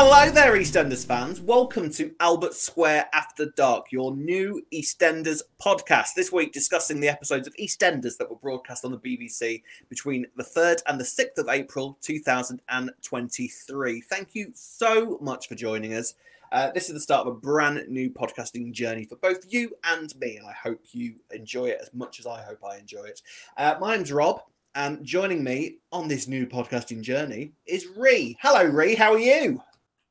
hello there, EastEnders fans. Welcome to Albert Square After Dark, your new EastEnders podcast. This week, discussing the episodes of EastEnders that were broadcast on the BBC between the 3rd and the 6th of April 2023. Thank you so much for joining us. Uh, this is the start of a brand new podcasting journey for both you and me, and I hope you enjoy it as much as I hope I enjoy it. Uh, my name's Rob, and joining me on this new podcasting journey is Ree. Hello, Ree. How are you?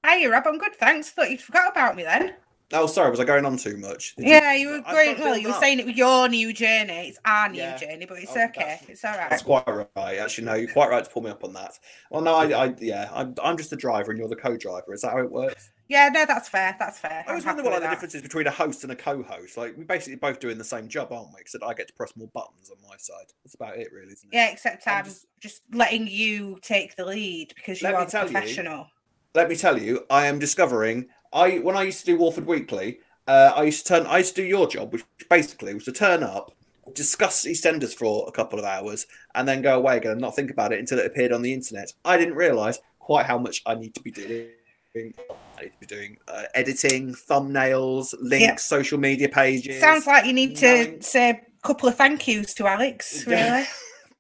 Hey, Rob, I'm good, thanks. Thought you'd forgot about me then. Oh, sorry, was I going on too much? Did yeah, you were I going. thought Well, you were up. saying it was your new journey. It's our new Yeah. journey, but it's Oh, okay. that's- It's all right. That's quite right. Actually, no, you're quite right to pull me up on that. Well, no, I, I yeah, I'm, I'm just the driver and you're the co-driver. Is that how it works? Yeah, no, that's fair. That's fair. I always I'm wonder happy what like, with the that. difference is between a host and a co-host. Like, we're basically both doing the same job, aren't we? Except I get to press more buttons on my side. That's about it, really, isn't it? Yeah, except I'm I'm, just- just... letting you take the lead because you Let me are the tell you- professional. Let me tell you, I am discovering. I when I used to do Walford Weekly, uh, I used to turn. I used to do your job, which basically was to turn up, discuss EastEnders for a couple of hours, and then go away again and not think about it until it appeared on the internet. I didn't realise quite how much I need to be doing. I need to be doing uh, editing, thumbnails, links, Yeah. social media pages. Sounds like you need to say a couple of thank yous to Alex. Really?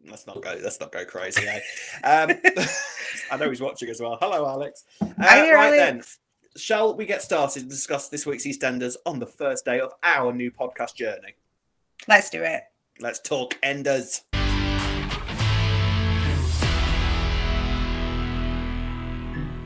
let's not go. Let's not go crazy. Eh? Um, I know he's watching as well. Hello, Alex. Uh, Hi, right then, shall we get started and discuss this week's EastEnders on the first day of our new podcast journey? Let's do it. Let's talk Enders.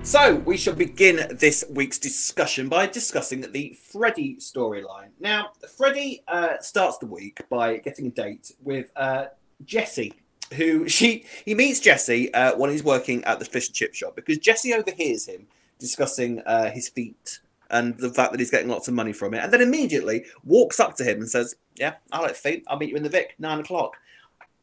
So, we shall begin this week's discussion by discussing the Freddie storyline. Now, Freddie uh, starts the week by getting a date with uh, Jessie, who she he meets Jesse uh, when he's working at the fish and chip shop because Jesse overhears him discussing uh, his feet and the fact that he's getting lots of money from it, and then immediately walks up to him and says, "Yeah, I like feet. I'll meet you in the Vic nine o'clock."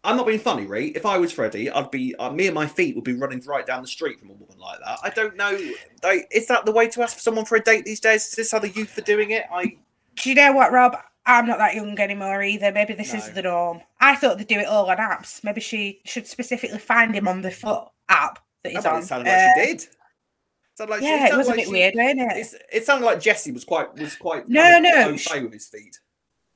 I'm not being funny, Ree. If I was Freddie, I'd be uh, me and my feet would be running right down the street from a woman like that. I don't know. Like, is that the way to ask someone for a date these days? Is this how the youth are doing it? I Do you know what, Rob? I'm not that young anymore either. Maybe this is the norm. I thought they'd do it all on apps. Maybe she should specifically find him on the foot app that he's on. it sounded like Uh, she did. Sounded like she- yeah, it sounded was a like bit she- weird, wasn't it? It's, it sounded like Jesse was quite was quite No, no, okay she- with his feet.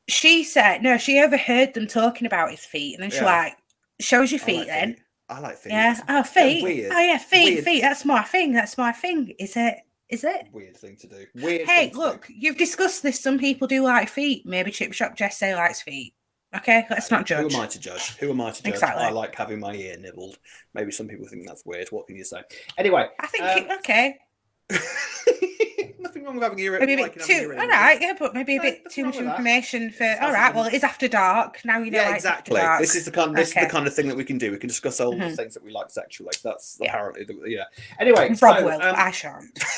She said no. She overheard them talking about his feet, and then she Yeah. like shows your feet. like then feet. I like feet. yeah, oh feet. Oh yeah, feet, Weird. feet. That's my thing. That's my thing. Is it? Is it? Weird thing to do. Weird. Hey, look, do. you've discussed this. Some people do like feet. Maybe Chip Shop Jesse likes feet. Okay, let's not judge. Who am I to judge? Who am I to judge? Exactly. I like having my ear nibbled. Maybe some people think that's weird. What can you say? Anyway, I think Um, it- okay, nothing wrong with having your maybe a bit too. ear All right, yeah, but maybe a No, bit too much with that. information for. Just All right, well, it is after dark now. You know, yeah, exactly. This is the kind. This is the kind of thing that we can do. We can discuss all the Mhm. things that we like sexually. That's Yeah. apparently the yeah. Anyway, Rob so, will. um, I shan't.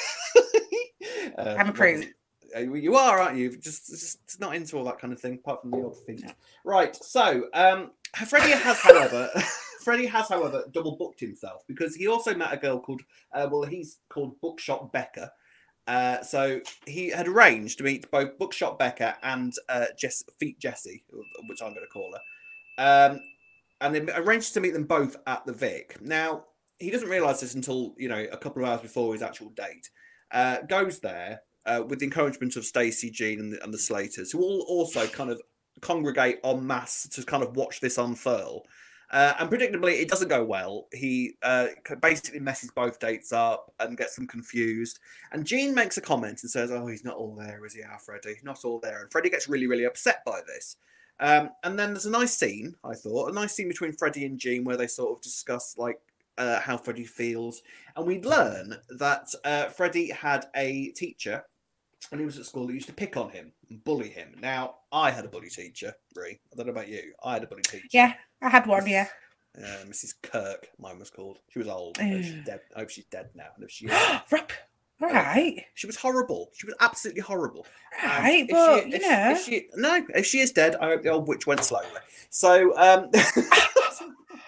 uh, I'm a prude. uh, You are, aren't you? Just, just not into all that kind of thing, apart from the odd feet. Right. So, um, Freddie has, however, Freddie has, however, double booked himself because he also met a girl called, uh, well, he's called Bookshop Becca. Uh, so he had arranged to meet both Bookshop Becca and uh, Jess, Feet Jessie, which I'm going to call her, um, and they arranged to meet them both at the Vic. Now he doesn't realise this until you know a couple of hours before his actual date. Uh, goes there uh, with the encouragement of Stacey, Jean, and the, and the Slaters, who all also kind of congregate en masse to kind of watch this unfurl. Uh, and predictably, it doesn't go well. He uh, basically messes both dates up and gets them confused. And Jean makes a comment and says, "Oh, he's not all there, is he, our Freddie? Not all there." And Freddie gets really, really upset by this. Um, and then there's a nice scene, I thought, a nice scene between Freddie and Jean where they sort of discuss like uh, how Freddie feels, and we'd learn that uh, Freddie had a teacher when he was at school who used to pick on him and bully him. Now, I had a bully teacher, Ree. I don't know about you. I had a bully teacher. Yeah, I had one. Yeah. Uh, Mrs. Kirk, mine was called. She was old. I hope she's dead. I hope she's dead now. And if she. All right. she was horrible. She was absolutely horrible. Right, but she- you know. if she, no, if she is dead, I hope the old witch went slowly. So, um,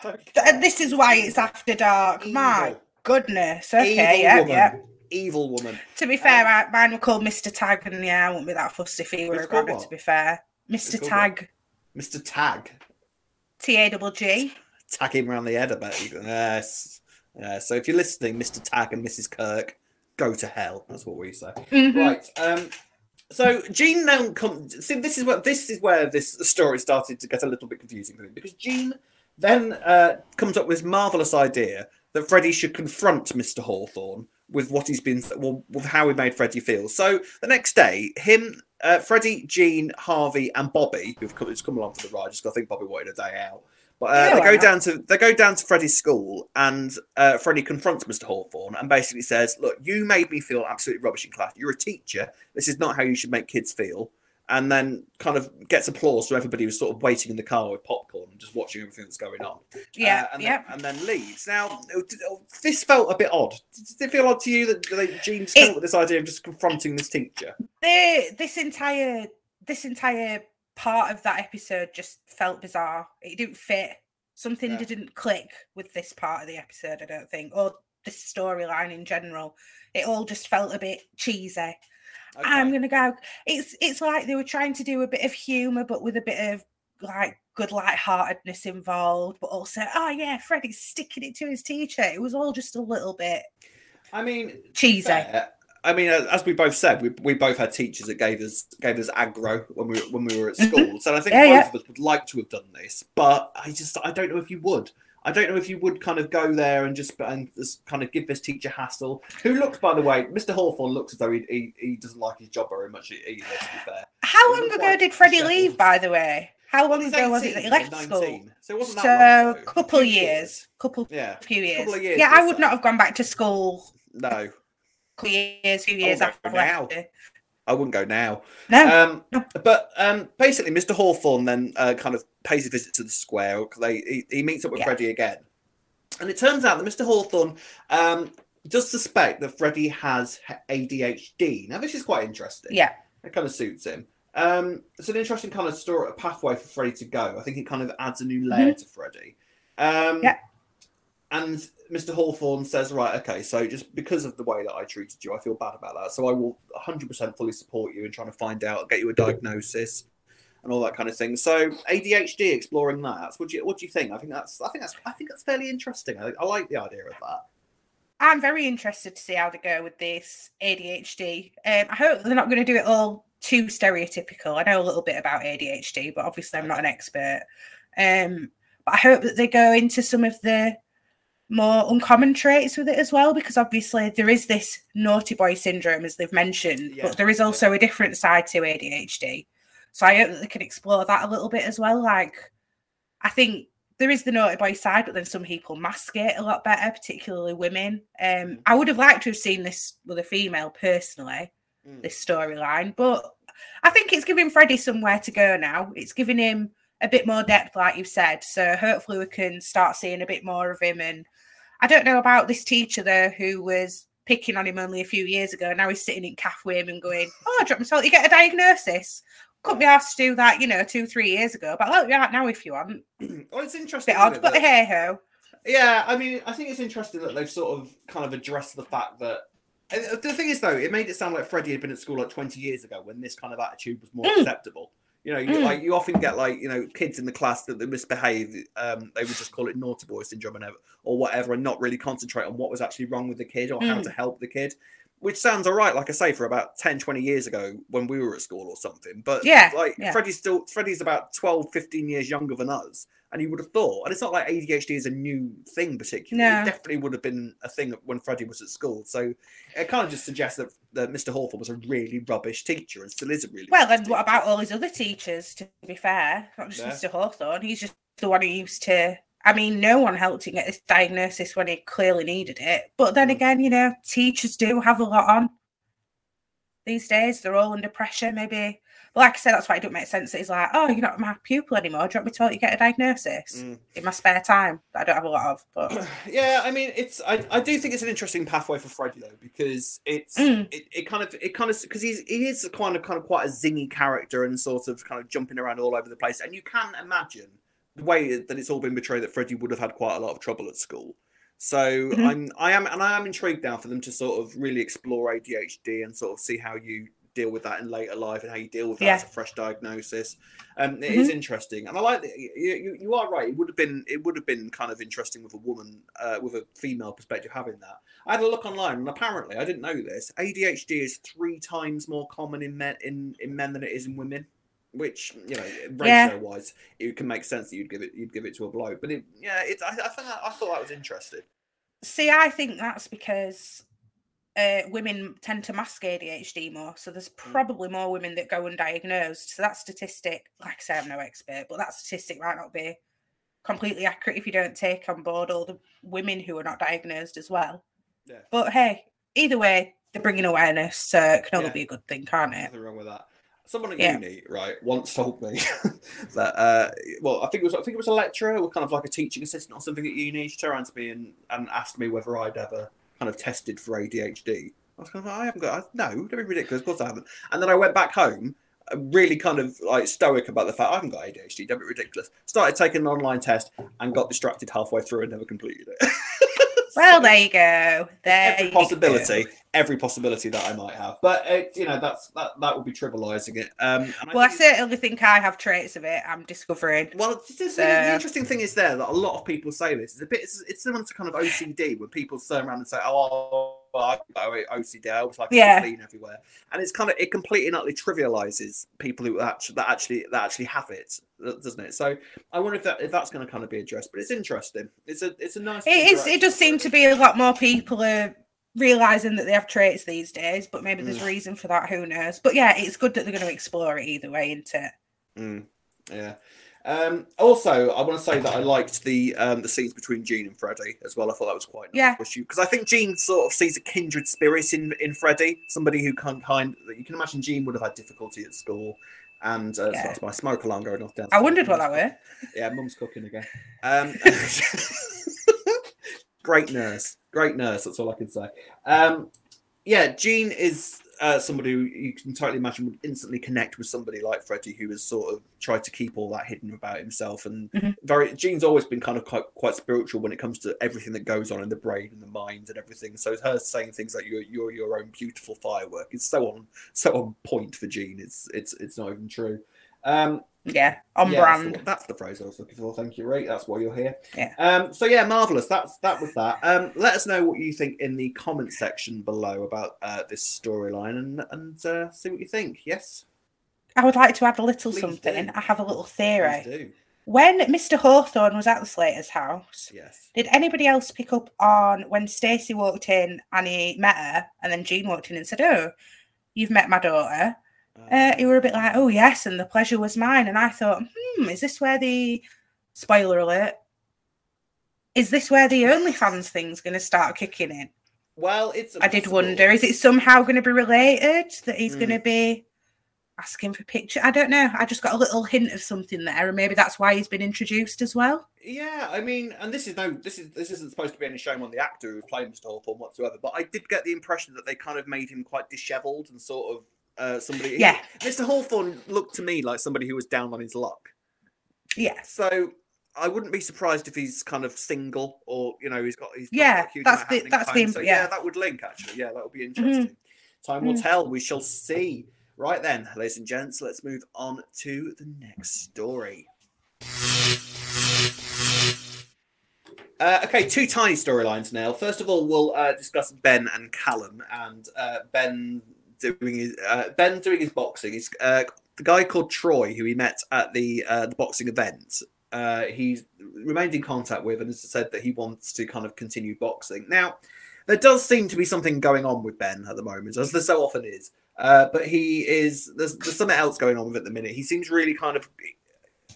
Th- This is why it's after dark. My goodness. Okay, Evil yeah, woman. yeah. evil woman. To be fair, I, mine were called Mr. Tagg, and yeah, I wouldn't be that fussed if he were a grabber, to be fair. Mr. Tagg, Mr. Tagg. T A double G. Tag him around the head, I bet. you- Yes. Yeah, so if you're listening, Mr. Tagg and Mrs. Kirk, go to hell. That's what we say. Mhm. Right. Um. So Jean now comes. See, this is what this is where this story started to get a little bit confusing for me because Jean then uh, comes up with this marvelous idea that Freddie should confront Mr. Hawthorne with what he's been, well, with how he made Freddie feel. So the next day, him, uh, Freddie, Jean, Harvey, and Bobby, who've come, who's come along for the ride, just I think Bobby wanted a day out. But uh, they go down to they go down to Freddie's school, and uh, Freddie confronts Mr. Hawthorne and basically says, "Look, you made me feel absolutely rubbish in class. You're a teacher. This is not how you should make kids feel." And then kind of gets applause from everybody who's sort of waiting in the car with popcorn and just watching everything that's going on. Yeah, Uh, and, yeah. then, and then leaves. Now, this felt a bit odd. Did it feel odd to you that Jean just came up with this idea of just confronting this teacher? the this entire this entire part of that episode just felt bizarre. It didn't fit. Something Yeah. didn't click with this part of the episode, I don't think, or the storyline in general. It all just felt a bit cheesy. I'm gonna go. It's it's like they were trying to do a bit of humour, but with a bit of like good lightheartedness involved, but also, oh yeah, Freddie's sticking it to his teacher. It was all just a little bit I mean, cheesy. fair. I mean, as we both said, we, we both had teachers that gave us gave us aggro when we were, when we were at Mhm. school. So I think Yeah, both yeah. of us would like to have done this, but I just I don't know if you would. I don't know if you would kind of go there and just and just kind of give this teacher hassle. Who looks, by the way, Mr. Hawthorne looks as though he, he, he doesn't like his job very much either. To be fair, How long ago did Freddie leave, by the way? How long ago was it that 18 he left school? So So, couple few years, couple, Yeah, few years. years, yeah, I would say. not have gone back to school. no, Couple years, few oh, years wouldn't after now. it. I wouldn't go now. No, Um, No. but um, basically, Mr. Hawthorne then uh, kind of pays a visit to the square. They, he, he meets up with Yeah. Freddie again. And it turns out that Mr. Hawthorne um, does suspect that Freddie has ADHD. Now, this is quite interesting. yeah, It kind of suits him. Um, it's an interesting kind of story, a pathway for Freddie to go. I think it kind of adds a new layer to Freddie. Um, Mm-hmm. Yeah. And Mr. Hawthorne says, right, okay, so just because of the way that I treated you, I feel bad about that. So I will 100% fully support you in trying to find out, get you a diagnosis, and all that kind of thing. So ADHD, exploring that. What do you What do you think? I think that's I think that's I think that's fairly interesting. I, I like the idea of that. I'm very interested to see how they go with this ADHD. Um, I hope they're not going to do it all too stereotypical. I know a little bit about ADHD, but obviously I'm not an expert. Um, but I hope that they go into some of the more uncommon traits with it as well, because obviously there is this naughty boy syndrome, as they've mentioned, Yeah, but there is yeah. also a different side to ADHD. So I hope that they can explore that a little bit as well. Like, I think there is the naughty boy side, but then some people mask it a lot better, particularly women. Um, I would have liked to have seen this with a female personally, Mm. this storyline, but I think it's giving Freddie somewhere to go now. It's giving him a bit more depth, like you've said. So hopefully we can start seeing a bit more of him. And I don't know about this teacher there who was picking on him only a few years ago. Now he's sitting in calf with him and going, "Oh, drop my salt, you get a diagnosis." Couldn't be asked to do that, you know, two, three years ago. But I'll help you out now if you want. well, it's interesting. Bit odd, but that- hey ho. Yeah, I mean, I think it's interesting that they've sort of kind of addressed the fact that. and The thing is, though, it made it sound like Freddie had been at school like 20 years ago when this kind of attitude was more Mm. acceptable. You know, you, Mm. like you often get like you know kids in the class that they misbehave. Um, they would just call it naughty boy syndrome and or whatever, and not really concentrate on what was actually wrong with the kid or how Mm. to help the kid. Which sounds all right, like I say, for about 10, 20 years ago when we were at school or something. But Yeah, like yeah. Freddie's still Freddie's about 12, 15 years younger than us. And you would have thought, and it's not like ADHD is a new thing particularly. No. It definitely would have been a thing when Freddie was at school. So it kind of just suggests that, that Mr. Hawthorne was a really rubbish teacher and still is a really Well, and what about all his other teachers, to be fair? Not just Yeah. Mr. Hawthorne. He's just the one who used to. I mean, no one helped him get this diagnosis when he clearly needed it. But then Mm. again, you know, teachers do have a lot on these days. They're all under pressure, maybe. Like I said, that's why it don't make sense that he's like, oh, you're not my pupil anymore. Do you want me to help you get a diagnosis Mm. in my spare time? that I don't have a lot of. But yeah, I mean, it's I, I do think it's an interesting pathway for Freddie though because it's Mm. it, it kind of it kind of because he's he is kind of kind of quite a zingy character and sort of kind of jumping around all over the place, and you can imagine the way that it's all been portrayed that Freddie would have had quite a lot of trouble at school. So Mhm. I'm I am and I am intrigued now for them to sort of really explore ADHD and sort of see how you deal with that in later life and how you deal with that Yeah. as a fresh diagnosis. Um, it is interesting, and I like that you, you, you are right. It would have been it would have been kind of interesting with a woman uh, with a female perspective having that. I had a look online, and apparently, I didn't know this. ADHD is three times more common in men in, in men than it is in women. Which you know, ratio Yeah. wise, it can make sense that you'd give it you'd give it to a bloke. But it, yeah, it, I, I think that, I thought that was interesting. See, I think that's because uh, women tend to mask ADHD more. So there's probably more women that go undiagnosed. So that statistic, like I say, I'm no expert, but that statistic might not be completely accurate if you don't take on board all the women who are not diagnosed as well. Yeah. But hey, either way, they're bringing awareness, so it can only Yeah. be a good thing, can't it? Nothing wrong with that. Someone at Yeah. uni, right, once told me that. Uh, well, I think it was I think it was a lecturer or kind of like a teaching assistant or something at uni. She turned around to me and, and asked me whether I'd ever kind of tested for ADHD. I was kind of like, I haven't got. I, no, don't be ridiculous. Of course I haven't. And then I went back home, uh, really kind of like stoic about the fact I haven't got ADHD. Don't be ridiculous. Started taking an online test and got distracted halfway through and never completed it. Well, there you go. There every you go. possibility, every possibility that I might have. But it, you know, that's that that would be trivializing it. Um, and Well, I it's- certainly think I have traits of it. I'm discovering. Well, just- So- the interesting thing is there that a lot of people say this. It's a bit. It's, it's similar to kind of OCD when people turn around and say, "Oh, got OCD. I like Yeah. clean everywhere," and it's kind of it completely and utterly trivializes people who actually that actually that actually have it, doesn't it? So I wonder if that if that's going to kind of be addressed. But it's interesting. It's a it's a nice. It is. It does seem to be a lot more people are realizing that they have traits these days, but maybe there's Mm. a reason for that. Who knows? But yeah, it's good that they're going to explore it either way, isn't it? Mm, yeah. Um, also, I want to say that I liked the um, the scenes between Jean and Freddie as well. I thought that was quite nice. Yeah. because I think Jean sort of sees a kindred spirit in in Freddie, somebody who can kind. You can imagine Jean would have had difficulty at school, and uh, so Yeah. that's my smoke alarm going off down. I wondered what that was. Yeah, mum's cooking again. Um, great nurse, great nurse. That's all I can say. Um, yeah, Jean is uh, somebody who you can totally imagine would instantly connect with somebody like Freddie, who has sort of tried to keep all that hidden about himself. And Mhm. very, Jean's always been kind of quite, quite spiritual when it comes to everything that goes on in the brain and the mind and everything. So her saying things like "you're you're your own beautiful firework" is so on so on point for Jean. It's it's it's not even true. Um, Yeah, on yeah, that's the- brand. That's the, phrase I was looking for. Thank you, Ray. That's why you're here. Yeah. Um. So yeah, marvelous. That's that was that. Um. Let us know what you think in the comment section below about uh, this storyline and and uh, see what you think. Yes. I would like to add a little Please something. do. I have a little theory. do. When Mr. Hawthorne was at the Slater's house, Yes. did anybody else pick up on when Stacey walked in and he met her, and then Jean walked in and said, "Oh, you've met my daughter." Uh, you were a bit like, oh yes, and the pleasure was mine. And I thought, hmm, is this where the spoiler alert? Is this where the OnlyFans thing's going to start kicking in? well, it's. I did wonder, is it somehow going to be related that he's Mm. going to be asking for picture? I don't know. I just got a little hint of something there, and maybe that's why he's been introduced as well. Yeah, I mean, and this is no, this is this isn't supposed to be any shame on the actor who played Mr. Hawthorne whatsoever. But I did get the impression that they kind of made him quite dishevelled and sort of uh, somebody. Yeah. Mr. Hawthorne looked to me like somebody who was down on his luck. Yeah. So I wouldn't be surprised if he's kind of single or you know he's got he's got Yeah, that's the- that's the So, yeah. yeah, that would link actually. Yeah, that would be interesting. Time will Mm. tell. We shall see. Right then, ladies and gents, let's move on to the next story. Uh, okay, two tiny storylines now. First of all, we'll uh, discuss Ben and Callum, and uh, Ben doing his uh, Ben doing his boxing. He's uh, the guy called Troy, who he met at the uh, the boxing event. Uh, he's remained in contact with and has said that he wants to kind of continue boxing. Now, there does seem to be something going on with Ben at the moment, as there so often is. Uh, but he is there's, there's something else going on with it at the minute. He seems really kind of.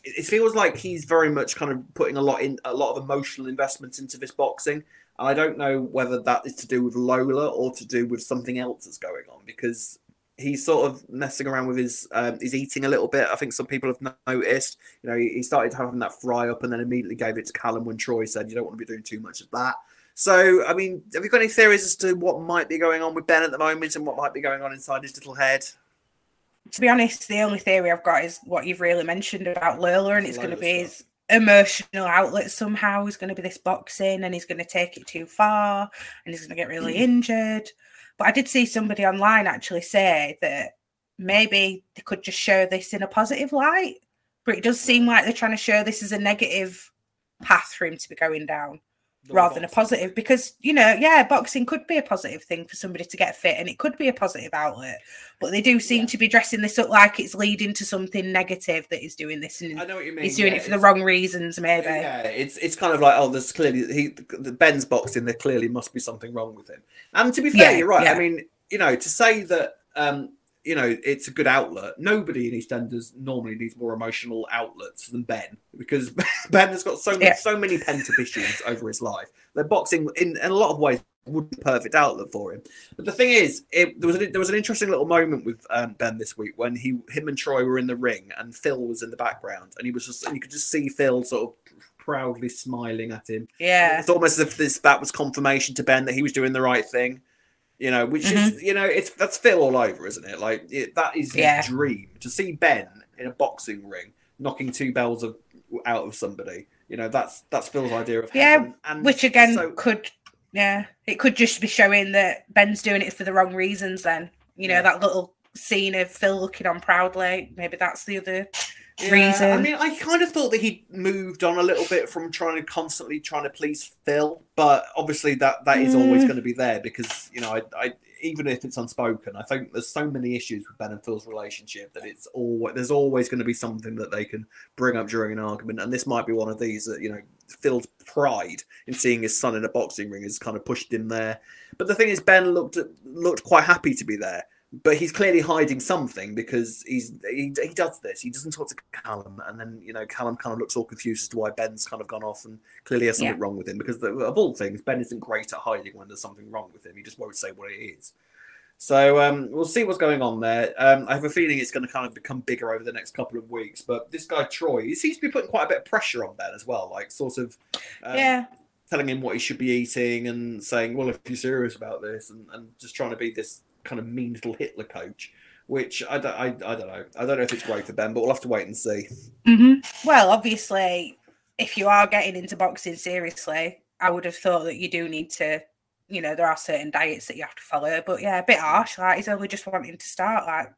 It feels like he's very much kind of putting a lot in a lot of emotional investment into this boxing. And I don't know whether that is to do with Lola or to do with something else that's going on because he's sort of messing around with his um, his eating a little bit. I think some people have noticed. You know, he, he started having that fry up and then immediately gave it to Callum when Troy said, "You don't want to be doing too much of that." So, I mean, have you got any theories as to what might be going on with Ben at the moment and what might be going on inside his little head? To be honest, the only theory I've got is what you've really mentioned about Lola, and it's going to be his emotional outlet somehow. He's going to be this boxing, and he's going to take it too far, and he's going to get really mm. injured. But I did see somebody online actually say that maybe they could just show this in a positive light. But it does seem like they're trying to show this as a negative path for him to be going down. The rather than a positive because you know yeah boxing could be a positive thing for somebody to get fit and it could be a positive outlet but they do seem Yeah. to be dressing this up like it's leading to something negative that he's doing this and I know what you mean. he's doing yeah, it for the wrong reasons maybe Yeah, it's it's kind of like oh, there's clearly he the Ben's boxing. There clearly must be something wrong with him. And to be fair, Yeah, you're right. I mean, you know, to say that um, you know it's a good outlet. Nobody in EastEnders normally needs more emotional outlets than Ben because Ben has got so many, Yeah. so many pent up issues over his life. That boxing, in, in a lot of ways, would be a perfect outlet for him. But the thing is, it, there was a, there was an interesting little moment with um, Ben this week when he him and Troy were in the ring and Phil was in the background and he was just and you could just see Phil sort of proudly smiling at him. yeah It's almost as if this that was confirmation to Ben that he was doing the right thing. You know, which Mm-hmm. is you know it's that's Phil all over, isn't it? Like it, that is his dream to see Ben in a boxing ring knocking two bells of, out of somebody. You know, that's that's Phil's idea of Yeah. And which again so- could yeah it could just be showing that ben's doing it for the wrong reasons then you know Yeah. that little scene of phil looking on proudly maybe that's the other Yeah, reason I mean, I kind of thought that he moved on a little bit from trying to constantly trying to please Phil, but obviously that that is always Mm. going to be there because you know, I, I even if it's unspoken, I think there's so many issues with Ben and Phil's relationship that it's always there's always going to be something that they can bring up during an argument, and this might be one of these that you know Phil's pride in seeing his son in a boxing ring has kind of pushed him there. But the thing is, Ben looked looked quite happy to be there but he's clearly hiding something because he's he, he does this. He doesn't talk to Callum, and then you know Callum kind of looks all confused as to why Ben's kind of gone off and clearly has something Yeah. wrong with him. Because the, of all things, Ben isn't great at hiding when there's something wrong with him. He just won't say what it is. So um, we'll see what's going on there. Um, I have a feeling it's going to kind of become bigger over the next couple of weeks. But this guy Troy, he seems to be putting quite a bit of pressure on Ben as well, like sort of um, yeah telling him what he should be eating and saying, "Well, if you're serious about this," and, and just trying to be this kind of mean little Hitler coach. Which I don't, I, I don't know. I don't know if it's great for Ben, but we'll have to wait and see. hmm Well, obviously, if you are getting into boxing seriously, I would have thought that you do need to, you know, there are certain diets that you have to follow. But yeah, a bit harsh. Like he's only just wanting to start. Like,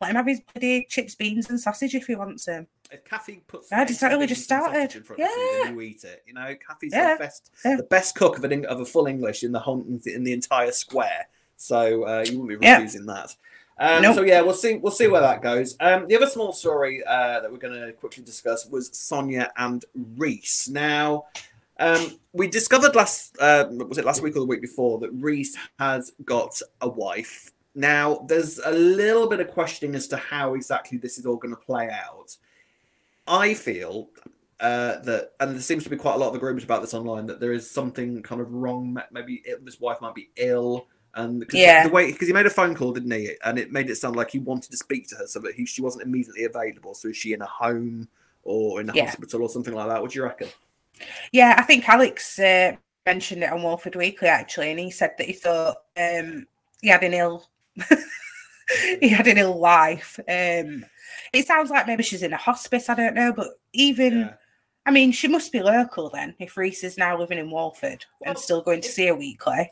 let him have his bloody chips, beans, and sausage if he wants them. If Kathy puts Yeah, it's only just started. in front of you, Yeah. you eat it. You know, Kathy's Yeah. the best, Yeah. the best cook of an of a full English in the whole in the entire square. So uh, you wouldn't be Yeah. that. Um, Nope. So yeah, we'll see. We'll see where that goes. Um, the other small story uh, that we're going to quickly discuss was Sonia and Reiss. Now, um, we discovered last uh, was it last week or the week before that Reiss has got a wife. Now, there's a little bit of questioning as to how exactly this is all going to play out. I feel uh, that, and there seems to be quite a lot of agreement about this online, that there is something kind of wrong. Maybe it, this wife might be ill, and 'cause Yeah. the way because he made a phone call, didn't he? And it made it sound like he wanted to speak to her, so that he she wasn't immediately available. So is she in a home or in a Yeah. hospital or something like that? What do you reckon? Yeah, I think Alex uh, mentioned it on Walford Weekly actually, and he said that he thought um, he had an ill he had an ill wife. Um, it sounds like maybe she's in a hospice. I don't know, but even Yeah. I mean, she must be local then. If Reiss is now living in Walford Well, and still going to see her weekly.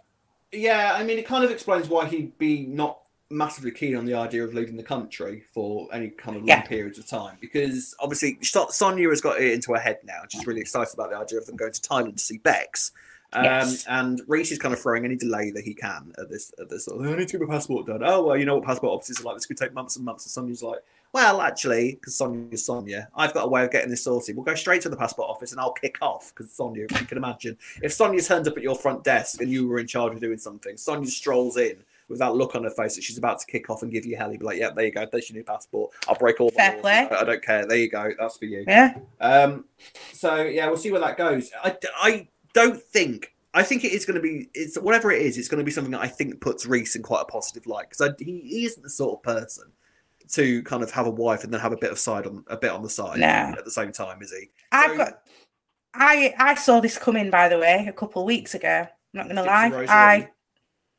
Yeah, I mean, it kind of explains why he'd be not massively keen on the idea of leaving the country for any kind of long Yeah. periods of time because obviously So- Sonia has got it into her head now. She's really excited about the idea of them going to Thailand to see Bex. Um, Yes. And Reiss is kind of throwing any delay that he can at this. At this, sort of, I need to get my passport done. Oh well, you know what passport offices are like. This could take months and months. And Sonia's like, well, actually, because Sonia's Sonia, I've got a way of getting this sorted. We'll go straight to the passport office and I'll kick off because Sonia, you can imagine, if Sonia turned up at your front desk and you were in charge of doing something, Sonia strolls in with that look on her face that she's about to kick off and give you hell. You'd be like, yeah, there you go. There's your new passport. I'll break all the Fair laws. play. I, I don't care. There you go. That's for you. Yeah. Um, so yeah, we'll see where that goes. I, I don't think. I think it is going to be. It's whatever it is. It's going to be something that I think puts Reiss in quite a positive light because he, he isn't the sort of person to kind of have a wife and then have a bit of side on a bit on the side No. at the same time, is he? I've So- got I I saw this coming by the way a couple of weeks ago. I'm not gonna lie. Rose I.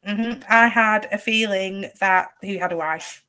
Mhm. I had a feeling that he had a wife.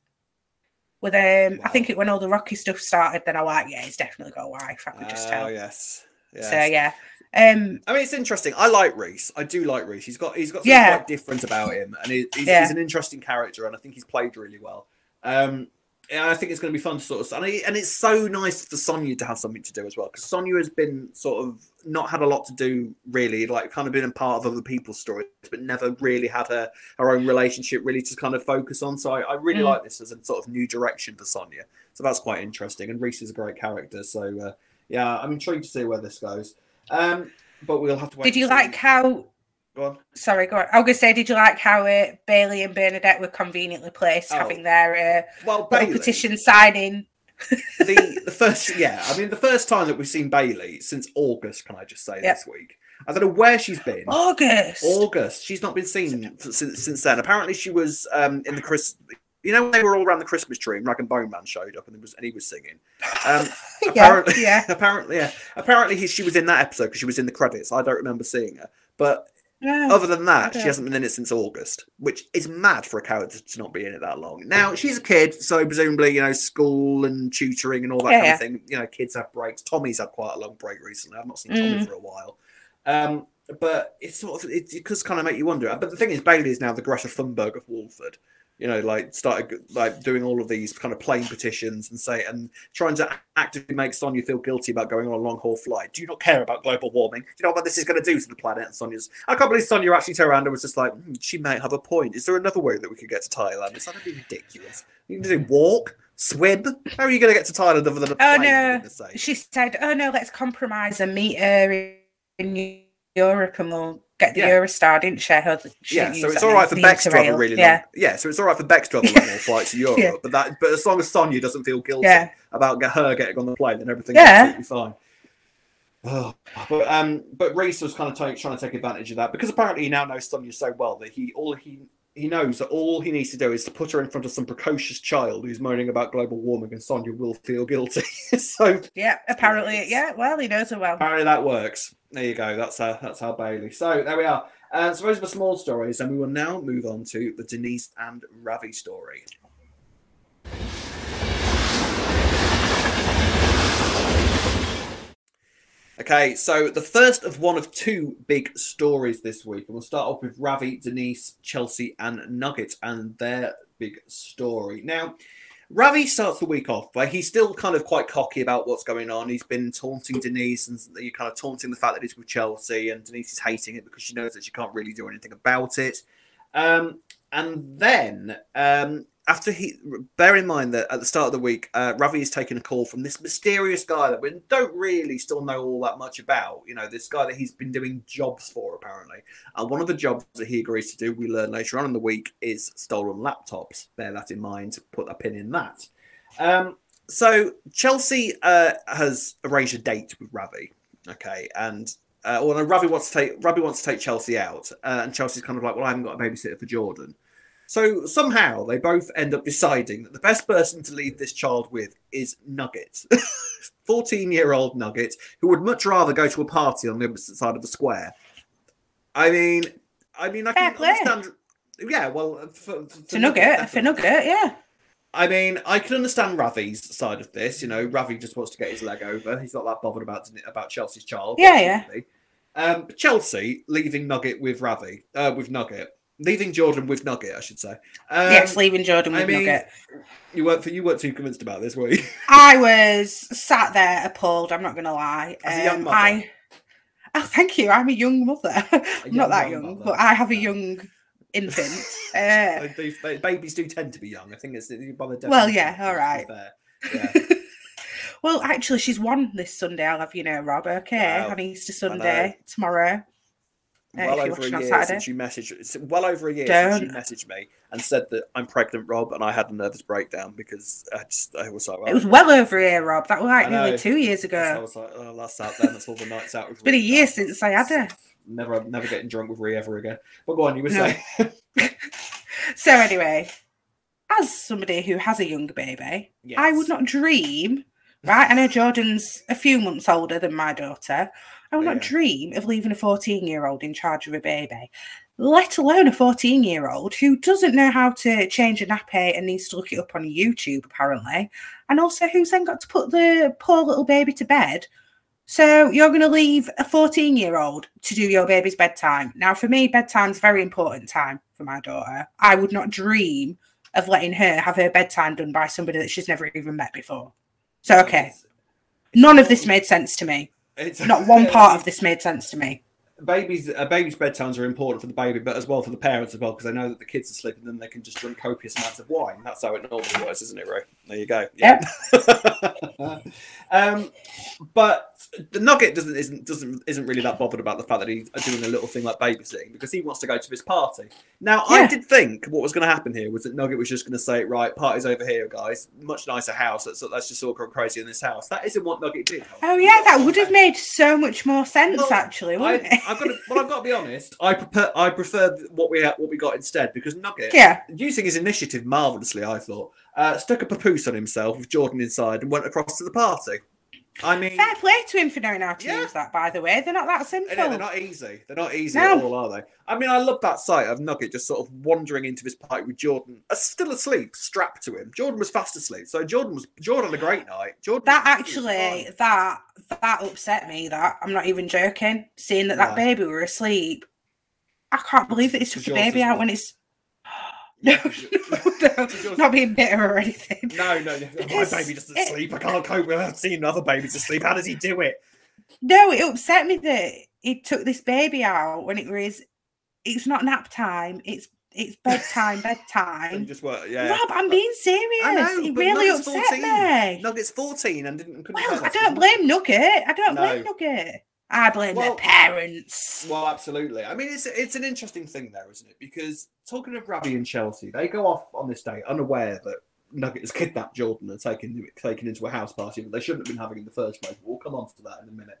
With um, I think it when all the Rocky stuff started, then I was like, yeah, he's definitely got a wife. I could just tell. Oh yes. yes. So yeah, um, I mean, it's interesting. I like Reiss. I do like Reiss. He's got he's got something Yeah. quite different about him, and he, he's, Yeah. he's an interesting character, and I think he's played really well. Um, I think it's going to be fun to sort of, and, and it's so nice for Sonia to have something to do as well because Sonia has been sort of not had a lot to do really, like kind of been a part of other people's stories, but never really had her her own relationship really to kind of focus on. So I, I really Mm. like this as a sort of new direction for Sonia. So that's quite interesting, and Reiss is a great character. So uh, yeah, I'm intrigued to see where this goes. Um, but we'll have to wait. Did you like how? Go on. Sorry, go on. I was gonna say, did you like how uh, Bailey and Bernadette were conveniently placed, Oh. having their Well, uh, little Bailey, petition signing? the the first yeah i mean the first time that we've seen bailey since august can i just say Yeah. this week i don't know where she's been August. august she's not been seen since, since then apparently she was um in the chris you know when they were all around the christmas tree and Rag'n'Bone Man showed up and, there was, and he was singing um yeah, apparently yeah. apparently yeah apparently he, she was in that episode because she was in the credits i don't remember seeing her but No. other than that, I she hasn't been in it since August, which is mad for a character to not be in it that long. Now she's a kid, so presumably you know school and tutoring and all that Yeah, kind yeah. of thing. You know, kids have breaks. Tommy's had quite a long break recently. I've not seen Tommy Mm. for a while. Um, but it's sort of it, it does kind of make you wonder. But the thing is, Bailey is now the Greta Thunberg of Walford. You know, like started like doing all of these kind of plain petitions and say and trying to actively make Sonia feel guilty about going on a long haul flight. Do you not care about global warming? Do you know what this is going to do to the planet? And Sonia's, I can't believe Sonia actually turned around and was just like, "Hmm, she might have a point. Is there another way that we could get to Thailand? It's not be ridiculous. You can do walk, swim. How are you going to get to Thailand other than a Oh, plane? no. She said, "Oh no, let's compromise and meet her in Europe, and we'll get the Yeah. Eurostar." Didn't she? Her, she Yeah, so it's all right for Bex to have a really yeah. long. Yeah, so it's all right for Bex to have a long flight to Europe, Yeah. but that, but as long as Sonia doesn't feel guilty Yeah. about her getting on the plane, then everything's Yeah. absolutely fine. Oh, but um, but Reiss was kind of ta- trying to take advantage of that because apparently he now knows Sonia so well that he all he he knows that all he needs to do is to put her in front of some precocious child who's moaning about global warming, and Sonia will feel guilty. so Yeah, apparently, yeah. Well, he knows her well. apparently that works. There you go. That's how that's how Bailey. So there we are. Uh, so those are the small stories, and we will now move on to the Denise and Ravi story. Okay, so the first of one of two big stories this week, and we'll start off with Ravi, Denise, Chelsea, and Nugget, and their big story. Now, Ravi starts the week off, but he's still kind of quite cocky about what's going on. He's been taunting Denise and you're kind of taunting the fact that he's with Chelsea, and Denise is hating it because she knows that she can't really do anything about it. Um, and then, um, after he, bear in mind that at the start of the week, uh, Ravi is taking a call from this mysterious guy that we don't really still know all that much about. You know, this guy that he's been doing jobs for apparently. And one of the jobs that he agrees to do, we learn later on in the week, is stolen laptops. Bear that in mind. Put a pin in that. Um, so Chelsea uh, has arranged a date with Ravi. Okay, and uh, well, no, Ravi wants to take Ravi wants to take Chelsea out, uh, and Chelsea's kind of like, well, I haven't got a babysitter for Jordan. So somehow they both end up deciding that the best person to leave this child with is Nugget, fourteen-year-old Nugget, who would much rather go to a party on the opposite side of the square. I mean, I mean, I Fair can play. understand. Yeah, well, for, for, To Nugget, for. Nugget, yeah. I mean, I can understand Ravi's side of this. You know, Ravi just wants to get his leg over. He's not that bothered about about Chelsea's child. Yeah, yeah. Um, Chelsea leaving Nugget with Ravi, uh, with Nugget, leaving Jordan with Nugget, I should say. Um, yes, leaving Jordan I with mean, Nugget. you weren't you weren't too convinced about this, were you? I was sat there appalled. I'm not going to lie. As a young Um, mother. I, oh, thank you. I'm a young mother. Young, not that young mother. but I have a young infant. Uh, They they- babies do tend to be young. I think it's by the Well, yeah, all right. Yeah. well, actually, she's one this Sunday. I'll have you know, Rob. Okay, Wow. on Easter Sunday tomorrow. Well over a year Saturday. since you messaged. Well over a year since you messaged me and said that I'm pregnant, Rob, and I had a nervous breakdown because I just I was like, well, It was oh, well over a year, Rob. That was like nearly two years ago. So I was like, oh, that's out then. That's all the nights out. It's been a year since I had her. Never, never getting drunk with Ree ever again. But go on, you were No. saying. So anyway, as somebody who has a young baby, I would not dream, right? I know Jordan's a few months older than my daughter. I would not Yeah. dream of leaving a 14 year old in charge of a baby, let alone a 14 year old who doesn't know how to change a nappy and needs to look it up on YouTube, apparently. And also who's then got to put the poor little baby to bed. So you're going to leave a 14 year old to do your baby's bedtime. Now, for me, bedtime's a very important time for my daughter. I would not dream of letting her have her bedtime done by somebody that she's never even met before. So okay, none of this made sense to me. It's Not one part of this made sense to me. Babies. A baby's bedtimes are important for the baby, but as well for the parents as well, because they know that the kids are sleeping, then they can just drink copious amounts of wine. That's how it normally works, isn't it, Ray? There you go. Yep. um, but the Nugget doesn't isn't doesn't isn't really that bothered about the fact that he's doing a little thing like babysitting because he wants to go to this party. Now, I did think what was going to happen here was that Nugget was just going to say, "Right, party's over here, guys. Much nicer house. Let's let's just all go crazy in this house." That isn't what Nugget did. Oh yeah, that would have made so much more sense Well, actually, wouldn't I, it? I've got to, well, I've got to be honest. I prefer I prefer what we what we got instead because Nugget, yeah. using his initiative marvelously, I thought, uh, stuck a papoose on himself with Jordan inside and went across to the party. I mean, Fair play to him for knowing how to Yeah. use that, by the way. They're not that simple. they're not easy. They're not easy No. at all, are they? I mean, I love that sight of Nugget just sort of wandering into this party with Jordan, uh, still asleep, strapped to him. Jordan was fast asleep, so Jordan was Jordan had a great night. Jordan That actually, that that upset me. That I'm not even joking. Seeing that that baby were asleep, I can't believe that he took the baby out when it's no, no, yours- not being bitter or anything. No, no, no. My baby doesn't it- sleep. I can't cope with seeing other babies asleep. How does he do it? No, it upset me that he took this baby out when it was. It's not nap time. It's it's bedtime. Bedtime. just work, yeah. Rob, I'm being serious. I know, it really Nugget's upset 14. me. Nugget's 14 and didn't Well, I don't blame Nugget. I don't blame No. Nugget. I blame Well- the parents. Well, absolutely. I mean, it's it's an interesting thing there, isn't it? Because talking of Ravi and Chelsea, they go off on this day unaware that Nugget has kidnapped Jordan and taken taken into a house party that they shouldn't have been having in the first place. We'll come on to that in a minute.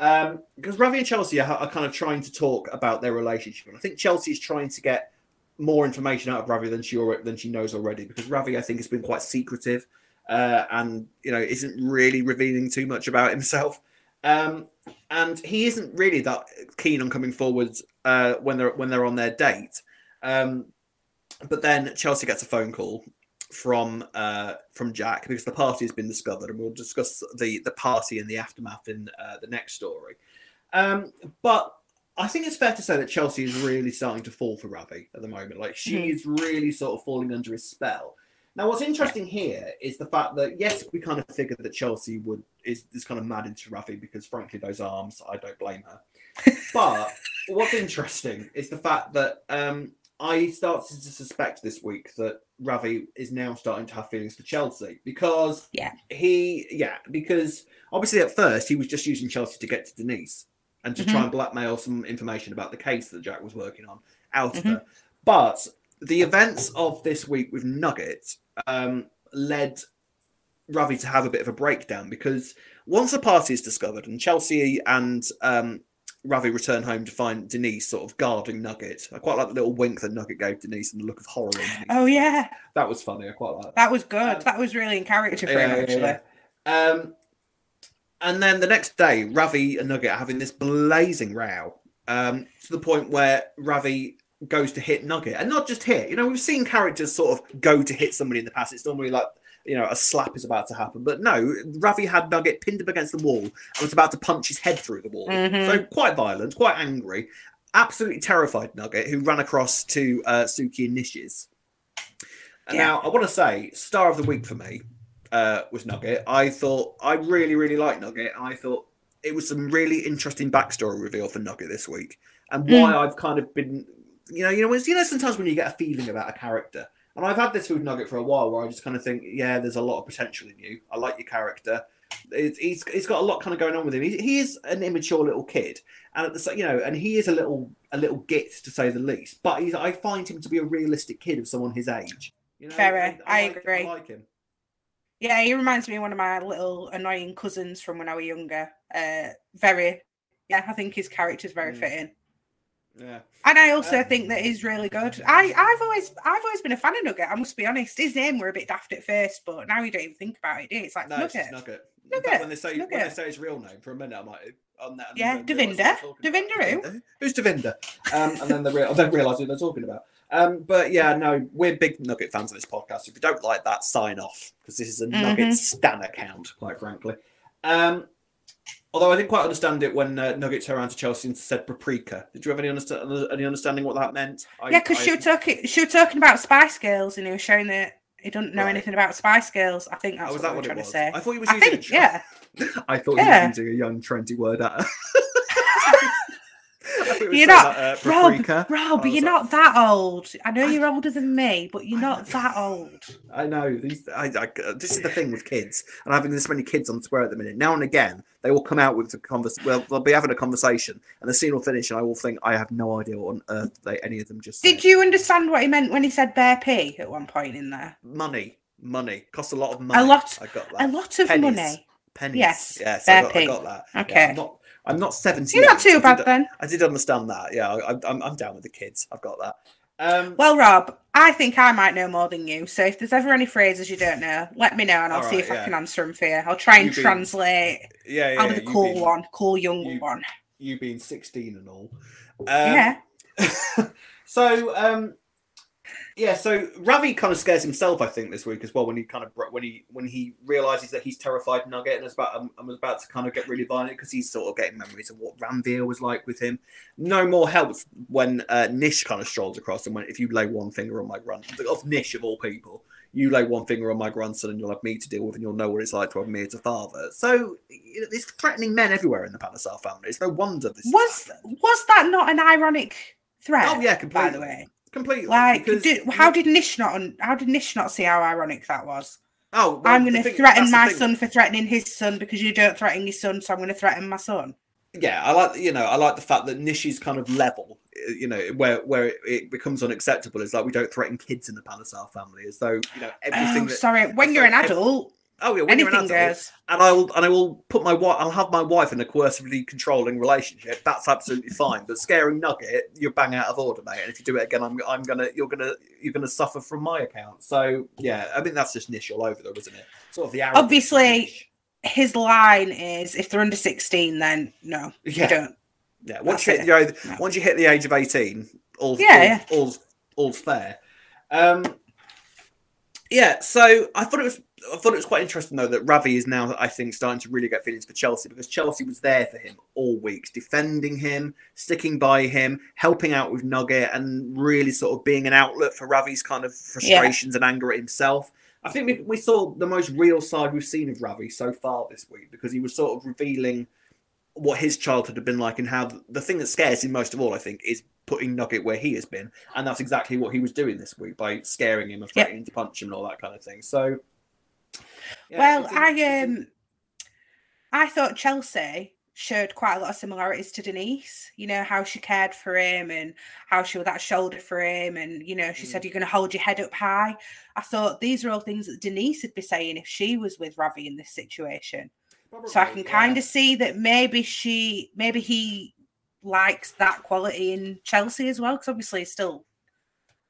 Um, because Ravi and Chelsea are, are kind of trying to talk about their relationship, and I think Chelsea is trying to get more information out of Ravi than she than she knows already. Because Ravi, I think, has been quite secretive, uh, and you know, isn't really revealing too much about himself. Um, and he isn't really that keen on coming forward uh, when they're when they're on their date. Um, but then Chelsea gets a phone call from uh, from Jack because the party has been discovered, and we'll discuss the the party and the aftermath in uh, the next story. Um, but I think it's fair to say that Chelsea is really starting to fall for Ravi at the moment. Like she Mhm. is really sort of falling under his spell. Now, what's interesting here is the fact that yes, we kind of figured that Chelsea would is, is kind of mad into Ravi because, frankly, those arms, I don't blame her. But what's interesting is the fact that um, I started to suspect this week that Ravi is now starting to have feelings for Chelsea because Yeah. he yeah because obviously at first he was just using Chelsea to get to Denise and to try and blackmail some information about the case that Jack was working on out of her. But the events of this week with Nugget um, led Ravi to have a bit of a breakdown because once the party is discovered and Chelsea and um, Ravi return home to find Denise sort of guarding Nugget. I quite like the little wink that Nugget gave Denise and the look of horror. Oh yeah, that was funny. I quite like that. that was good. Um, that was really in character for Yeah, him, yeah, actually. yeah. Um, and then the next day, Ravi and Nugget are having this blazing row um, to the point where Ravi goes to hit Nugget, and not just hit. You know, we've seen characters sort of go to hit somebody in the past. It's normally like you know a slap is about to happen, but no, Ravi had Nugget pinned up against the wall and was about to punch his head through the wall. Mhm. So quite violent, quite angry, absolutely terrified Nugget, who ran across to uh, Suki and Nish's. Yeah. Now, I want to say, star of the week for me uh, was Nugget. I thought I really, really liked Nugget. I thought it was some really interesting backstory reveal for Nugget this week, and why I've kind of been, you know, you know, it's, you know, sometimes when you get a feeling about a character, and I've had this food Nugget for a while, where I just kind of think, yeah, there's a lot of potential in you. I like your character. It's, he's he's got a lot kind of going on with him. He, he is an immature little kid, and at the you know, and he is a little a little git to say the least. But he's, I find him to be a realistic kid of someone his age. You know, Very. I like- agree. I like him. Yeah, he reminds me of one of my little annoying cousins from when I was younger. Uh, very, yeah, I think his character's very Mm. fitting, Yeah. and I also Um, think that he's really good. I, I've always, I've always been a fan of Nugget. I must be honest. His name were a bit daft at first, but now you don't even think about it. Do you? It's like No, it's Nugget. just Nugget. Nugget, when they say when they say his real name for a minute, I might on that. Yeah, then realise who Devinder. they're talking about. Devinder who? Devinder? Who's Devinder? Um, and then they real, then realise who they're talking about. Um, but yeah, no, we're big Nugget fans of this podcast. If you don't like that, sign off because this is a Nugget Mhm. stan account, quite frankly. Um, Although I didn't quite understand it when uh, Nugget turned around to Chelsea and said paprika. Did you have any any understanding what that meant? I, yeah, because I- she was talking. She was talking about Spice Girls, and he was showing that he doesn't know Right. anything about Spice Girls. I think that's Oh, was what that we what trying was? to say. I thought he was I using think, a yeah. I thought Yeah. he was using a young trendy word at her. I thought he was You're not- that, uh, Rob. Rob, you're like- not that old. I know you're older than me, but you're not that old. I know. These, I, I, this is the thing with kids, and having this many kids on Square at the minute. Now and again, they will come out with a convers. Well, they'll be having a conversation, and the scene will finish, and I will think, I have no idea what on earth they, any of them just said. Did you understand what he meant when he said bear pig at one point in there? Money, money costs a lot of money. A lot- I got that. A lot of Pennies. money. Pennies. Yes, yes, I got, I got that. Yeah, Okay. I'm not. I'm not seventy. You're not too bad then. I did understand that. Yeah, I, I'm, I'm down with the kids. I've got that. Um, Well, Rob, I think I might know more than you. So if there's ever any phrases you don't know, let me know and I'll see Alright, if I can answer them for you. I'll try and translate. yeah, yeah. I'll be the cool being- one, cool young you- one. You being 16 and all. Um, yeah. so um yeah so ravi kind of scares himself i think this week as well when he kind of when he when he realizes that he's terrified nugget and is about um, and was about to kind of get really violent because he's sort of getting memories of what ranveer was like with him. No more help when uh, nish kind of strolls across and went if you lay one finger on my grandson of nish of all people you lay one finger on my grandson and you'll have me to deal with and you'll know what it's like to have me as a father. So you know, there's threatening men everywhere in the Panesar family. It's no wonder this Was was that not an ironic threat? oh yeah completely. By the way. Completely Like, because- did, how did Nish not? How did Nish not see how ironic that was? Oh, well, I'm going to threaten my son for threatening his son because you don't threaten your son, so I'm going to threaten my son. Yeah, I like you know I like the fact that Nish is kind of level. uh, You know where where it, it becomes unacceptable is like we don't threaten kids in the Panesar family, as though you know everything. Oh, that, sorry. When you're an adult, oh yeah, when you're anything an adult, goes. and I will and I will put my wife. I'll have my wife in a coercively controlling relationship. That's absolutely fine. But scaring Nugget, you're bang out of order, mate. And if you do it again, I'm I'm gonna you're gonna you're gonna suffer from my account. So yeah, I mean that's just Nish all over though, isn't it? Sort of the Obviously. His line is, "If they're under 16, then no, yeah. you don't." Yeah, once That's you, hit, you know, No. once you hit the age of eighteen, all's Yeah, all, yeah. all's, all's fair. Um, yeah, so I thought it was I thought it was quite interesting though that Ravi is now I think starting to really get feelings for Chelsea because Chelsea was there for him all week, defending him, sticking by him, helping out with Nugget, and really sort of being an outlet for Ravi's kind of frustrations and anger at himself. I think we, we saw the most real side we've seen of Ravi so far this week because he was sort of revealing what his childhood had been like and how the thing that scares him most of all, I think, is putting Nugget where he has been. And that's exactly what he was doing this week by scaring him and Yeah. threatening to punch him and all that kind of thing. So, yeah, well, I um, I thought Chelsea showed quite a lot of similarities to Denise. You know how she cared for him and how she was that shoulder for him, and you know she Mm. said you're going to hold your head up high. I thought these are all things that Denise would be saying if she was with Ravi in this situation. so I probably, can kind of see that maybe she, maybe he likes that quality in Chelsea as well, because obviously he's still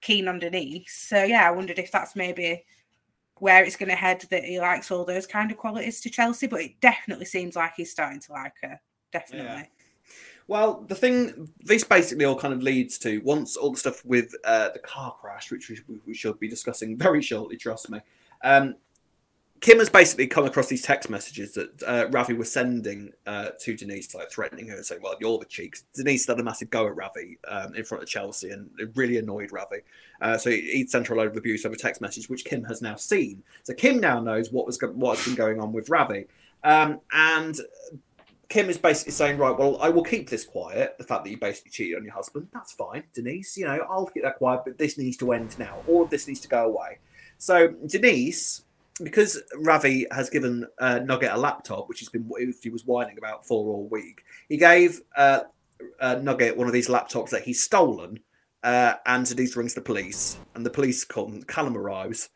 keen on Denise. So yeah, I wondered if that's maybe where it's going to head that he likes all those kind of qualities to Chelsea, but it definitely seems like he's starting to like her. Definitely. Well, the thing this basically all kind of leads to once all the stuff with uh, the car crash, which we, we should be discussing very shortly, trust me. Um, Kim has basically come across these text messages that uh, Ravi was sending uh, to Denise, like threatening her, saying, "Well, you're the cheeks." Denise had a massive go at Ravi um, in front of Chelsea, and it really annoyed Ravi. Uh, so he, sent her a load of abuse over text message, which Kim has now seen. So Kim now knows what was go- what's been going on with Ravi, um, and Kim is basically saying, right, well, I will keep this quiet. The fact that you basically cheated on your husband, that's fine, Denise. You know, I'll keep that quiet, but this needs to end now. All of this needs to go away. So Denise, because Ravi has given uh, Nugget a laptop, which has been he was whining about for all week, he gave uh, uh, Nugget one of these laptops that he's stolen, uh, and Denise rings the police, and the police come. Callum arrives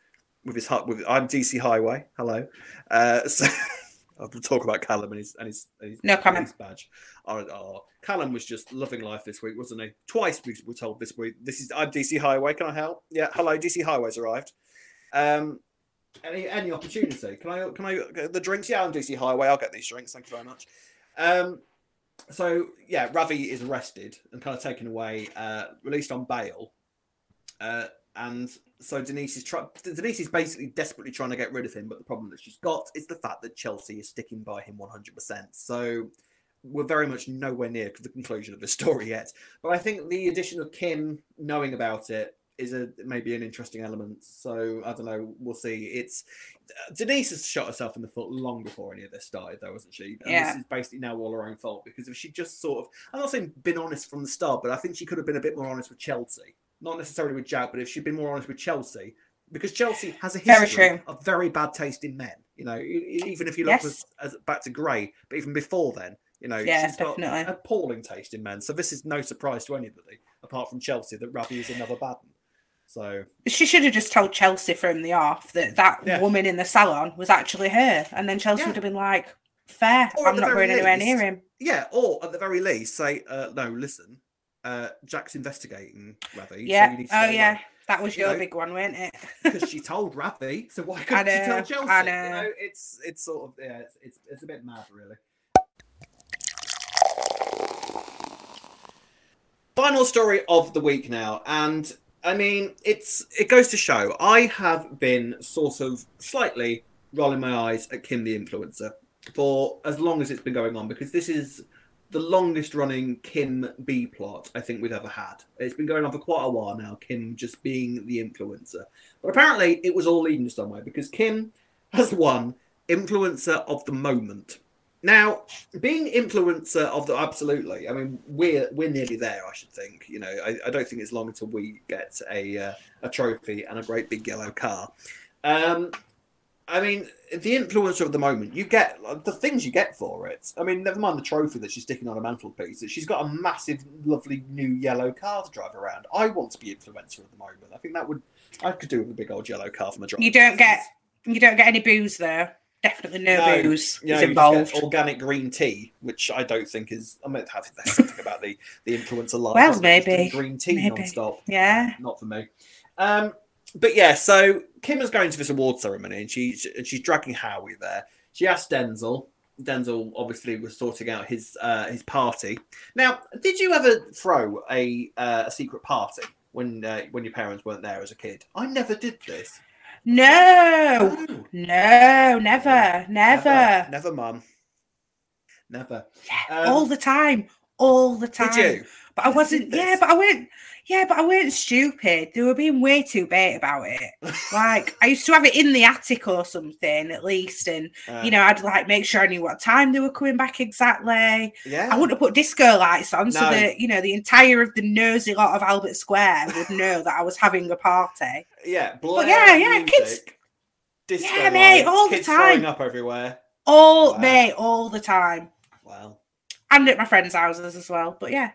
with his with I'm DC Highway. Hello. Uh, so I'll talk about Callum and his and his, and his No comment. badge. Oh, oh, Callum was just loving life this week, wasn't he? Twice we were told this week. This is I'm DC Highway. Can I help? Yeah. Hello, DC Highway's arrived. Um, any any opportunity? Can I can I get the drinks? Yeah, I'm DC Highway. I'll get these drinks. Thank you very much. Um, so yeah, Ravi is arrested and kind of taken away, uh, released on bail. Uh, and so Denise is trying. Denise is basically desperately trying to get rid of him, but the problem that she's got is the fact that Chelsea is sticking by him 100%. So we're very much nowhere near the conclusion of the story yet. But I think the addition of Kim knowing about it is a maybe an interesting element. So I don't know. We'll see. It's uh, Denise has shot herself in the foot long before any of this started, though, hasn't she? And Yeah. This is basically now all her own fault because if she just sort of, I'm not saying been honest from the start, but I think she could have been a bit more honest with Chelsea. Not necessarily with Jack, but if she'd been more honest with Chelsea, because Chelsea has a history true. of very bad taste in men. You know, even if you look Yes. as, as back to Gray, but even before then, you know, Yeah, she's got definitely. appalling taste in men. So this is no surprise to anybody, apart from Chelsea, that Ravi is another bad one. So She should have just told Chelsea from the off that that Yeah. woman in the salon was actually her, and then Chelsea Yeah. would have been like, "Fair, Or I'm not going anywhere near him." yeah, or at the very least, say, uh, no, listen, uh, Jack's investigating Ravi. Yeah. So you need to oh yeah, away. that was You your know, big one, weren't it? because she told Ravi, so why couldn't she tell Chelsea? I You know. know, it's it's sort of yeah, it's it's, it's a bit mad, really. Final story of the week now, and I mean, it's it goes to show I have been sort of slightly rolling my eyes at Kim the influencer for as long as it's been going on because this is the longest running Kim B plot I think we've ever had. It's been going on for quite a while now, Kim just being the influencer. But apparently it was all leading somewhere because Kim has won influencer of the moment. Now, being influencer of the absolutely, I mean, we're we're nearly there. I should think. You know, I, I don't think it's long until we get a uh, a trophy and a great big yellow car. Um, I mean, the influencer of the moment, you get the things you get for it. I mean, never mind the trophy that she's sticking on a mantelpiece. That she's got a massive, lovely new yellow car to drive around. I want to be influencer of the moment. I think that would I could do with a big old yellow car for my drive. You don't get you don't get any booze though. Definitely no, No, booze Yeah, is you just involved. organic green tea, which I don't think is. I mean, I think there's something about the the influence influencer life. Well, isn't it? Just doing maybe, green tea maybe. non-stop. Yeah. Not for me. Um, but yeah, so Kim is going to this award ceremony, and she's and she's dragging Howie there. She asked Denzel. Denzel obviously was sorting out his uh, his party. Now, did you ever throw a uh, a secret party when uh, when your parents weren't there as a kid? I never did this. No, No. no, never, never. Never, mum. Never. Yeah, Um, all the time, all the time. Did you? But I wasn't. Yeah, but I weren't. Yeah, but I weren't stupid. They were being way too bait about it. Like I used to have it in the attic or something at least, and Uh, you know I'd like make sure I knew what time they were coming back exactly. yeah. I wouldn't have put disco lights on so that you know the entire of the nosy lot of Albert Square would know that I was having a party. Yeah, blare yeah, yeah, music, kids- disco Yeah, mate, lights, all the time. up everywhere. All Wow. mate, all the time, Wow. and at my friends' houses as well. But yeah,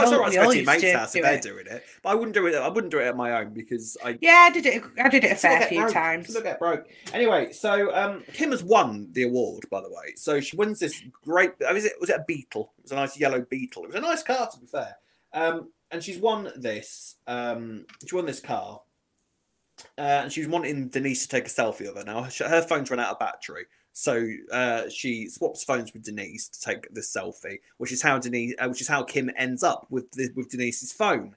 it's all- right we to go all to mate's house if they're it. doing it, but I wouldn't do it. I wouldn't do it at my own because I Yeah, I did it. I did it a fair few broke. times. Still get broke. Anyway, so um, Kim has won the award, by the way. So she wins this great. oh, Was it was it a Beetle? It was a nice yellow Beetle. It was a nice car, to be fair. Um, and she's won this. Um, she won this car, uh, and she was wanting Denise to take a selfie of her. Now her phone's run out of battery, so uh, she swaps phones with Denise to take this selfie, which is how Denise, uh, which is how Kim ends up with the, with Denise's phone.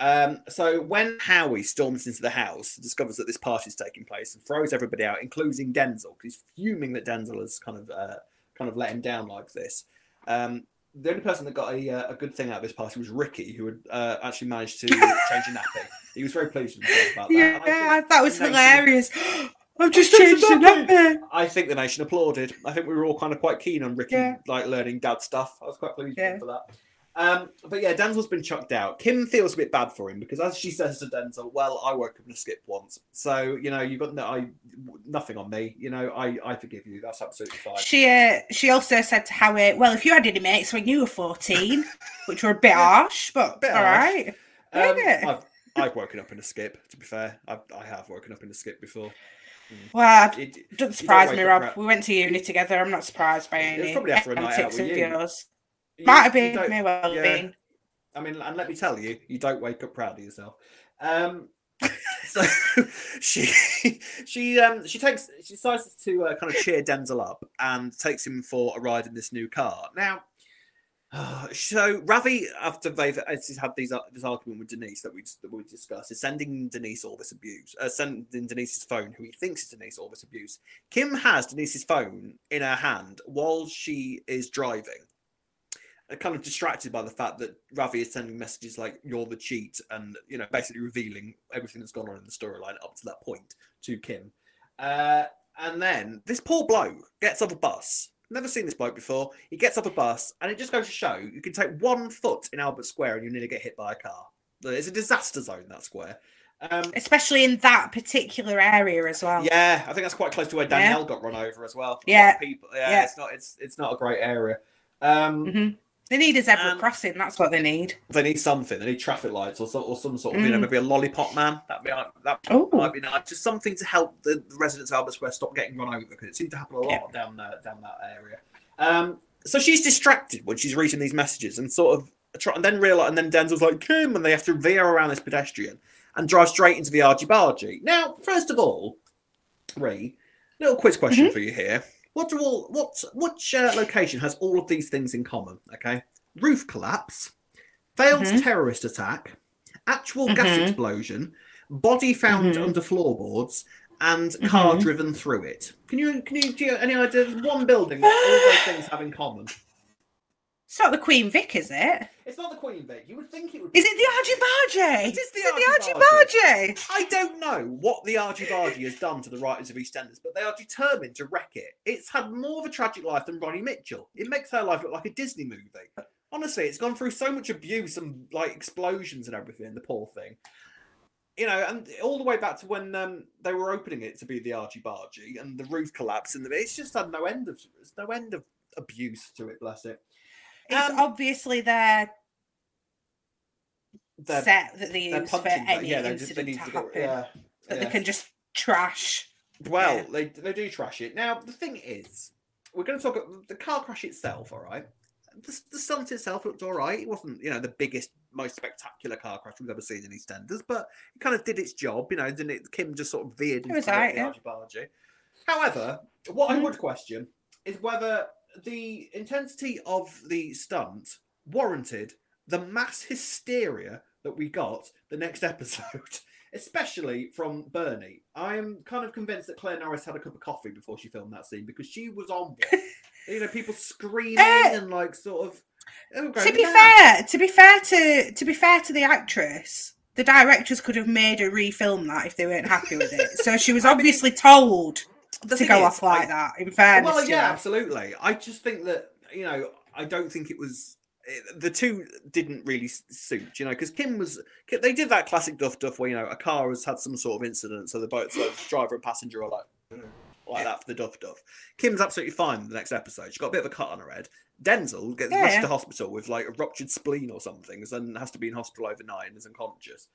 Um, so when Howie storms into the house, discovers that this party is taking place, and throws everybody out, including Denzel, because he's fuming that Denzel has kind of uh, kind of let him down like this. Um, the only person that got a, uh, a good thing out of this party was Ricky, who had uh, actually managed to change a nappy. He was very pleased with himself about that. Yeah, think that was nation- hilarious. I've just changed changed the the. I think the nation applauded. I think we were all kind of quite keen on Ricky Yeah. like learning dad stuff. I was quite pleased Yeah. for that. Um, but yeah, Denzel's been chucked out. Kim feels a bit bad for him because, as she says to Denzel, "Well, I woke up in a skip once, so you know you've got no, I, nothing on me. You know, I, I forgive you. That's absolutely fine." She uh, she also said to Howie, "Well, if you had any mates when you were 14, which were a bit harsh, but Bit all harsh. right." Um, I've, I've woken up in a skip. To be fair, I've, I have woken up in a skip before. Well, it It, doesn't surprise me, Rob. We went to uni together. I'm not surprised by any probably after a night out antics with of you. yours. you- Might have been, may well have yeah. been. I mean, and let me tell you, you don't wake up proud of yourself. Um, so she she um she takes she decides to uh, kind of cheer Denzel up and takes him for a ride in this new car. Now, so Ravi, after they've had these uh, this argument with Denise that we that we discussed, is sending Denise all this abuse, uh, sending Denise's phone, who he thinks is Denise, all this abuse. Kim has Denise's phone in her hand while she is driving, uh, kind of distracted by the fact that Ravi is sending messages like "You're the cheat" and you know basically revealing everything that's gone on in the storyline up to that point to Kim. Uh, and then this poor bloke gets off a bus Never seen this bloke before. He gets off a bus, and it just goes to show you can take one foot in Albert Square and you nearly get hit by a car. It's a disaster zone that square, um, especially in that particular area as well. Yeah, I think that's quite close to where Danielle yeah. got run over as well. Yeah, people. Yeah, yeah, it's not. It's it's not a great area. Um, mm-hmm. They need a zebra crossing. That's what they need. They need something. They need traffic lights or, so, or some sort of, mm. you know, mm. maybe a lollipop man. That be that Ooh. might be nice. Just something to help the, the residents of Albert Square stop getting run over because it seems to happen a lot yeah. down there, down that area. Um, so she's distracted when she's reading these messages and sort of try, and then realize, and then Denzel's like Kim, and they have to veer around this pedestrian and drive straight into the argy bargy. Now, first of all, Ree, little quiz question mm-hmm. for you here. What do all what which uh, location has all of these things in common? Okay, roof collapse, failed mm-hmm. terrorist attack, actual mm-hmm. gas explosion, body found mm-hmm. under floorboards, and car mm-hmm. driven through it. Can you can you do you any idea one building that all those things have in common? It's not the Queen Vic, is it? It's not the Queen Vic. You would think it would. Be. Is it the Argy Bargy? It is the, is Argy. I don't know what the Argy Bargy has done to the writers of EastEnders, but they are determined to wreck it. It's had more of a tragic life than Ronnie Mitchell. It makes her life look like a Disney movie. Honestly, it's gone through so much abuse and like explosions and everything. The poor thing you know, and all the way back to when um, they were opening it to be the Argy Bargy and the roof collapsed, and the it's just had no end of no end of abuse to it. Bless it. It's um, obviously their set that they use for any yeah, incident to happen. yeah, that yeah. they can just trash. Well, they they do trash it. Now the thing is, we're going to talk about the car crash itself. All right, the, the stunt itself looked all right. It wasn't, you know, the biggest, most spectacular car crash we've ever seen in EastEnders, but it kind of did its job. You know, didn't it? Kim just sort of veered into the right, yeah. However, what I would question is whether the intensity of the stunt warranted the mass hysteria that we got the next episode, especially from Bernie. I am kind of convinced that Clair Norris had a cup of coffee before she filmed that scene because she was on one. you know, people screaming uh, and like sort of. Oh, to be fair, to be fair to to be fair to the actress, the directors could have made her refilm that if they weren't happy with it. So she was obviously told to go is, off like I, that. In fairness, well, yeah, absolutely. I just think that you know, I don't think it was the two didn't really suit, you know, because Kim was they did that classic duff duff where you know a car has had some sort of incident, so the both so the driver and passenger are like like that for the Duff Duff. Kim's absolutely fine in the next episode. She's got a bit of a cut on her head. Denzel gets yeah. rushed to hospital with like a ruptured spleen or something, and has to be in hospital overnight and is unconscious.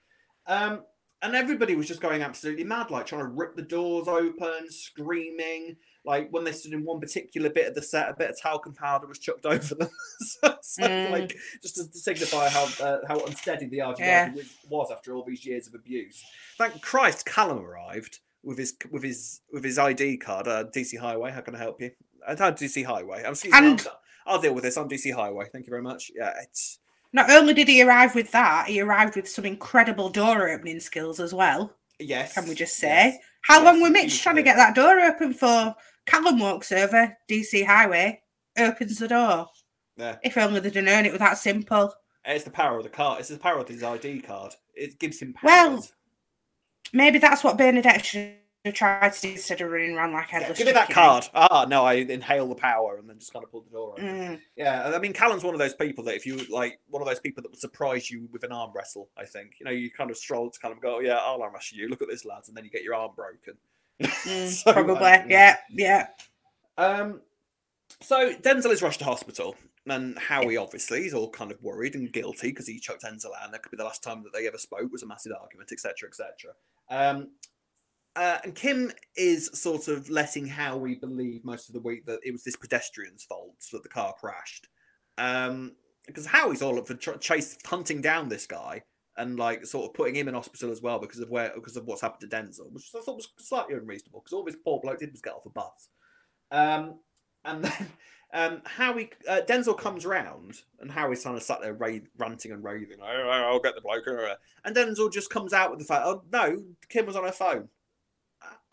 Um, and everybody was just going absolutely mad, like trying to rip the doors open, screaming. Like when they stood in one particular bit of the set, a bit of talcum powder was chucked over them, so, so mm. like just to, to, signify how uh, how unsteady the Argy yeah. was after all these years of abuse. Thank Christ, Callum arrived with his with his with his ID card. Uh, DC Highway. How can I help you? I had DC Highway. I'm and, I'll, I'll deal with this. I'm DC Highway. Thank you very much. Yeah, it's. Not only did he arrive with that, he arrived with some incredible door opening skills as well. Yes. Can we just say? Yes. How yes, long were Mitch trying to get that door open for? Callum walks over DC Highway, opens the door. Yeah. If only they'd known it was that simple. It's the power of the card. It's the power of his ID card. It gives him powers. Well, maybe that's what Bernadette should have tried to do instead of running around like headless. Yeah, give me that card. Ah, no, I inhale the power and then just kind of pull the door open. Mm. Yeah, I mean, Callum's one of those people that if you like, one of those people that would surprise you with an arm wrestle. I think you know, you kind of stroll to kind of go, oh, yeah, I'll arm wrestle you. Look at this, lads, and then you get your arm broken. Mm, so, probably, like, yeah, yeah. Um, so Denzel is rushed to hospital. And Howie obviously is all kind of worried and guilty because he chucked Denzel out. And that could be the last time that they ever spoke. Was a massive argument, etc., etc. Um, uh, and Kim is sort of letting Howie believe most of the week that it was this pedestrian's fault that the car crashed. Um, because Howie's all up for ch- chase hunting down this guy and like sort of putting him in hospital as well because of where because of what's happened to Denzel, which I thought was slightly unreasonable because all this poor bloke did was get off a bus. Um, and then um, Howie uh, Denzel comes round, and Howie's kind of sat there ra- ranting and raving. "Oh, I'll get the bloke, uh," and Denzel just comes out with the fact, "Oh no, Kim was on her phone."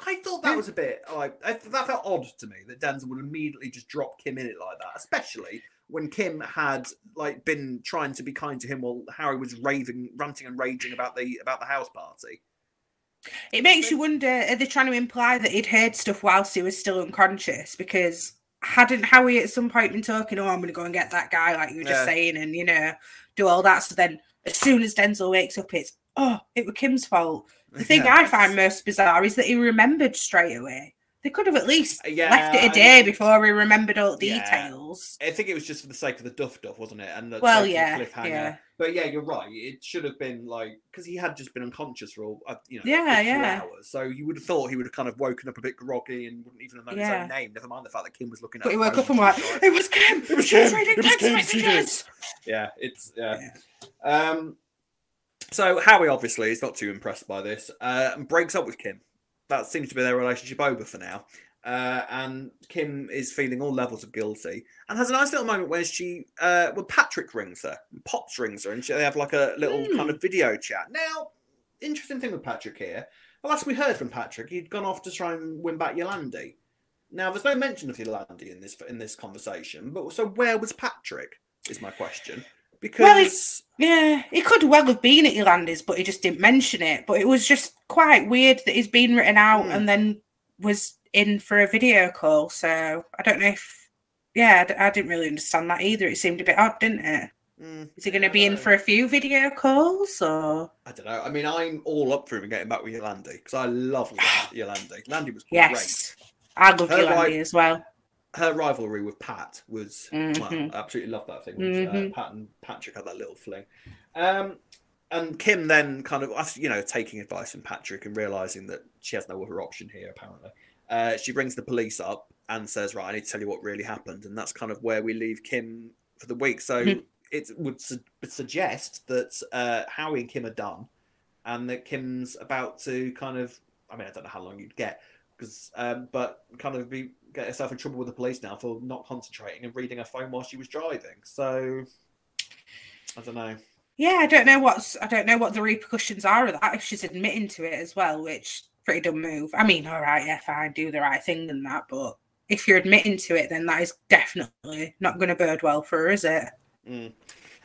I thought that was a bit like that felt odd to me that Denzel would immediately just drop Kim in it like that, especially when Kim had like been trying to be kind to him while Harry was raving, ranting and raging about the about the house party. It makes you wonder: are they trying to imply that he'd heard stuff whilst he was still unconscious? Because hadn't Harry at some point been talking, "Oh, I'm going to go and get that guy," like you were just Yeah. saying, and you know, do all that. So then, as soon as Denzel wakes up, it's oh, it was Kim's fault. The thing Yeah. I find most bizarre is that he remembered straight away. They could have at least Yeah, left it a day mean- before he remembered all the Yeah. details. I think it was just for the sake of the duff duff, wasn't it? And the Well, sake of the yeah, cliffhanger. yeah. But yeah, you're right. It should have been like because he had just been unconscious for all, uh, you know, Yeah, a good few yeah. hours. So you would have thought he would have kind of woken up a bit groggy and wouldn't even have known his own name. Never mind the fact that Kim was looking at. But he woke up and went, was "It was Kim. It was was Kim. It was Kim. She did." messages." Yeah, it's yeah. Um, so Howie obviously is not too impressed by this uh, and breaks up with Kim. That seems to be their relationship over for now. Uh, and Kim is feeling all levels of guilty and has a nice little moment where she, uh, well, Patrick rings her, Pops rings her, and she, they have like a little Hmm. kind of video chat. Now, interesting thing with Patrick here. The last we heard from Patrick, he'd gone off to try and win back Yolande. Now, there's no mention of Yolande in this in this conversation, but so where was Patrick? Is my question. Because Well, it's- Yeah, he could well have been at Yolanda's, but he just didn't mention it. But it was just quite weird that he's been written out Hmm. and then was in for a video call. So I don't know if, yeah, I didn't really understand that either. It seemed a bit odd, didn't it? Mm, Is he going to be in for a few video calls or? I don't know. I mean, I'm all up for him getting back with Yolande because I love Yolande. Yolande was great. Yes, I love Her Yolande as well. Her rivalry with Pat was Mhm. I absolutely love that thing. Uh, Mhm. Pat and Patrick had that little fling. Um, and Kim then kind of, you know, taking advice from Patrick and realizing that she has no other option here, apparently, uh, she brings the police up and says, "Right, I need to tell you what really happened," and that's kind of where we leave Kim for the week. So Mhm. it would su- suggest that uh, Howie and Kim are done, and that Kim's about to kind of, I mean, I don't know how long you'd get, because, um, but kind of be get herself in trouble with the police now for not concentrating and reading her phone while she was driving. So I don't know. Yeah, I don't know what's I don't know what the repercussions are of that if she's admitting to it as well, which pretty dumb move. I mean, all right, yeah, fine, do the right thing and that, but if you're admitting to it, then that is definitely not going to bode well for her, is it? Mm.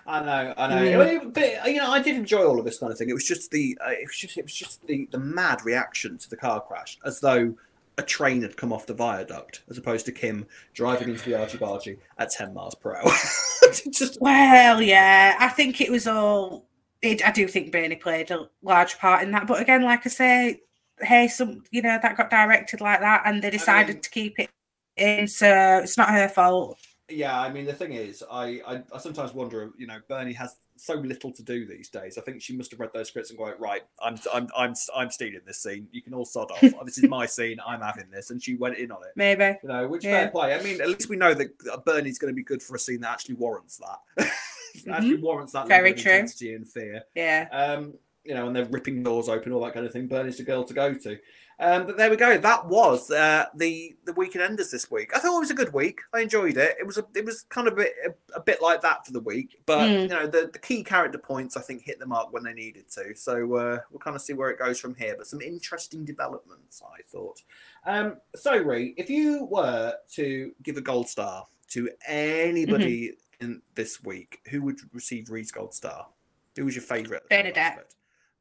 I know, I know. Mm. But you know, I did enjoy all of this kind of thing. It was just the, uh, it was just, it was just the, the mad reaction to the car crash, as though a train had come off the viaduct, as opposed to Kim driving into the Argy Bargy at ten miles per hour. just Well, yeah, I think it was all. It, I do think Bernie played a large part in that, but again, like I say, hey, some you know that got directed like that, and they decided mean- to keep it in, so it's not her fault. Yeah, I mean the thing is, I, I I sometimes wonder. You know, Bernie has so little to do these days. I think she must have read those scripts and go, right, I'm I'm I'm I'm stealing this scene. You can all sod off. this is my scene. I'm having this, and she went in on it. Maybe. You know, which Yeah. fair play. I mean, at least we know that uh, Bernie's going to be good for a scene that actually warrants that. actually warrants that Mm-hmm. Very level true. intensity and fear. Yeah. Um, you know, and they're ripping doors open, all that kind of thing. Bernie's the girl to go to. Um, but there we go. That was uh, the the weekend enders this week. I thought it was a good week. I enjoyed it. It was a it was kind of a bit a, a bit like that for the week, but Mm. you know the, the key character points I think hit them up when they needed to. So uh, we'll kind of see where it goes from here. But some interesting developments, I thought. Um, so Ree, if you were to give a gold star to anybody Mm-hmm. in this week, who would receive Ree's gold star? Who was your favourite? Bernadette.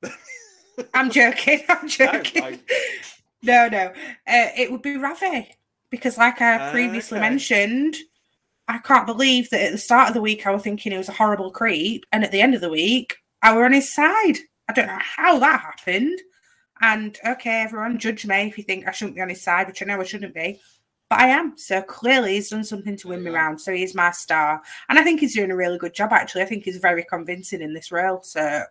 I'm joking. I'm No, joking. I- No, no. Uh, it would be Ravi because, like I Ah, previously okay. mentioned, I can't believe that at the start of the week I was thinking he was a horrible creep, and at the end of the week I were on his side. I don't know how that happened. And okay, everyone, judge me if you think I shouldn't be on his side, which I know I shouldn't be, but I am. So clearly, he's done something to win me round. So he's my star, and I think he's doing a really good job. Actually, I think he's very convincing in this role. So,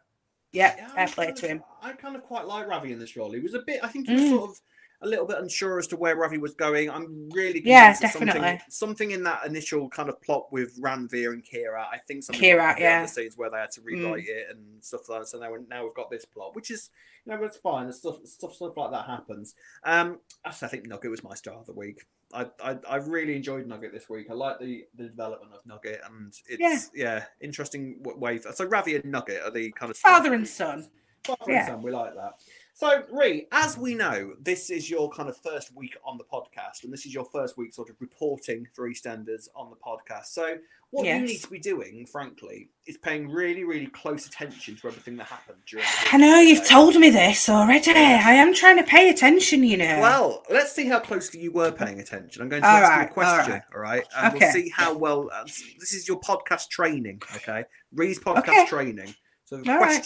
yeah, Yeah, fair play to of- him. I kind of quite like Ravi in this role. He was a bit. I think he was Mm. sort of a little bit unsure as to where Ravi was going. I'm really Yeah, that something, definitely. something in that initial kind of plot with Ranveer and Kira. I think something Kira, behind yeah. Mm. the scenes where they had to rewrite it and stuff like that. So now, now we've got this plot, which is you know it's fine. Stuff stuff stuff like that happens. Um, I think Nugget was my star of the week. I, I I really enjoyed Nugget this week. I like the the development of Nugget, and it's yeah, interesting w- way. For, so Ravi and Nugget are the kind of Father and son. Father Yeah. and son, we like that. So, Ree, as we know, this is your kind of first week on the podcast, and this is your first week sort of reporting for EastEnders on the podcast. So, what you need to be doing, frankly, is paying really, really close attention to everything that happened during the. I know you've told me this already. I am trying to pay attention, you know. Well, let's see how closely you were paying attention. I'm going to All ask you a question, right. all right? And we'll Okay. see how well. Uh, this is your podcast training, okay? Ree's podcast Okay. training. So, the All right.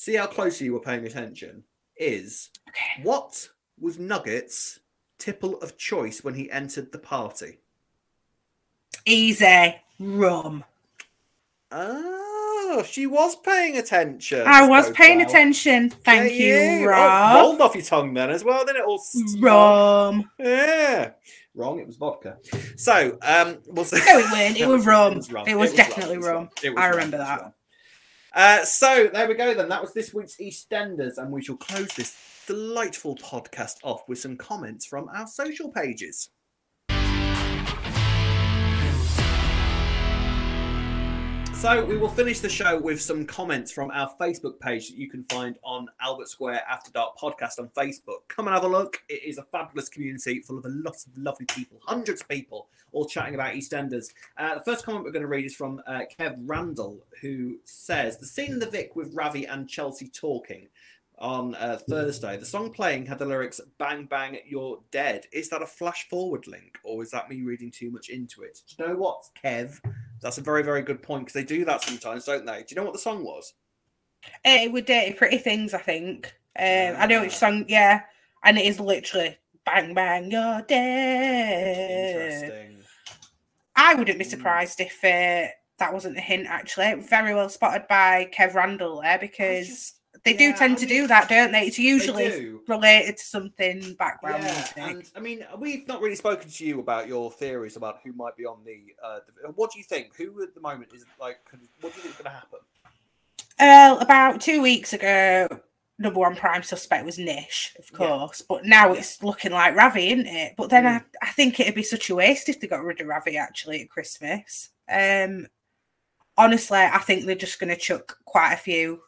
See how closely you were paying attention, is okay. What was Nugget's tipple of choice when he entered the party? Easy. Rum. Oh, she was paying attention. I was paying well. attention. Thank Yeah, you, Oh, Rob. rolled off your tongue then as well. Then it all. Rum. Yeah. Wrong. It was vodka. So, um, we'll see. No, it weren't. It was rum. rum. It was definitely It was rum. It was I remember It that. Uh, so there we go then. That was this week's EastEnders, and we shall close this delightful podcast off with some comments from our social pages. So we will finish the show with some comments from our Facebook page that you can find on Albert Square After Dark podcast on Facebook. Come and have a look. It is a fabulous community full of a lot of lovely people, hundreds of people, all chatting about EastEnders. Uh, the first comment we're going to read is from uh, Kev Randall, who says the scene in the Vic with Ravi and Chelsea talking on uh, Thursday. The song playing had the lyrics "Bang Bang, You're Dead." Is that a flash forward link, or is that me reading too much into it? Do you know what, Kev? That's a very, very good point because they do that sometimes, don't they? Do you know what the song was? Uh, It would dirty pretty things, I think. Um, I know which Ah. song, yeah, and it is literally bang bang, you're dead. Interesting. I wouldn't be Mm. surprised if uh, that wasn't a hint. Actually, very well spotted by Kev Randall there because they do tend I to mean, do that, don't they? It's usually do. related to something background Yeah, music. and I mean, we've not really spoken to you about your theories about who might be on the. Uh, the what do you think? Who at the moment is like? What do you think is going to happen? Uh, about two weeks ago, number one prime suspect was Nish, of Yeah. course, but now Yeah. it's looking like Ravi, isn't it? But then Mm. I, I think it'd be such a waste if they got rid of Ravi actually at Christmas. Um, honestly, I think they're just going to chuck quite a few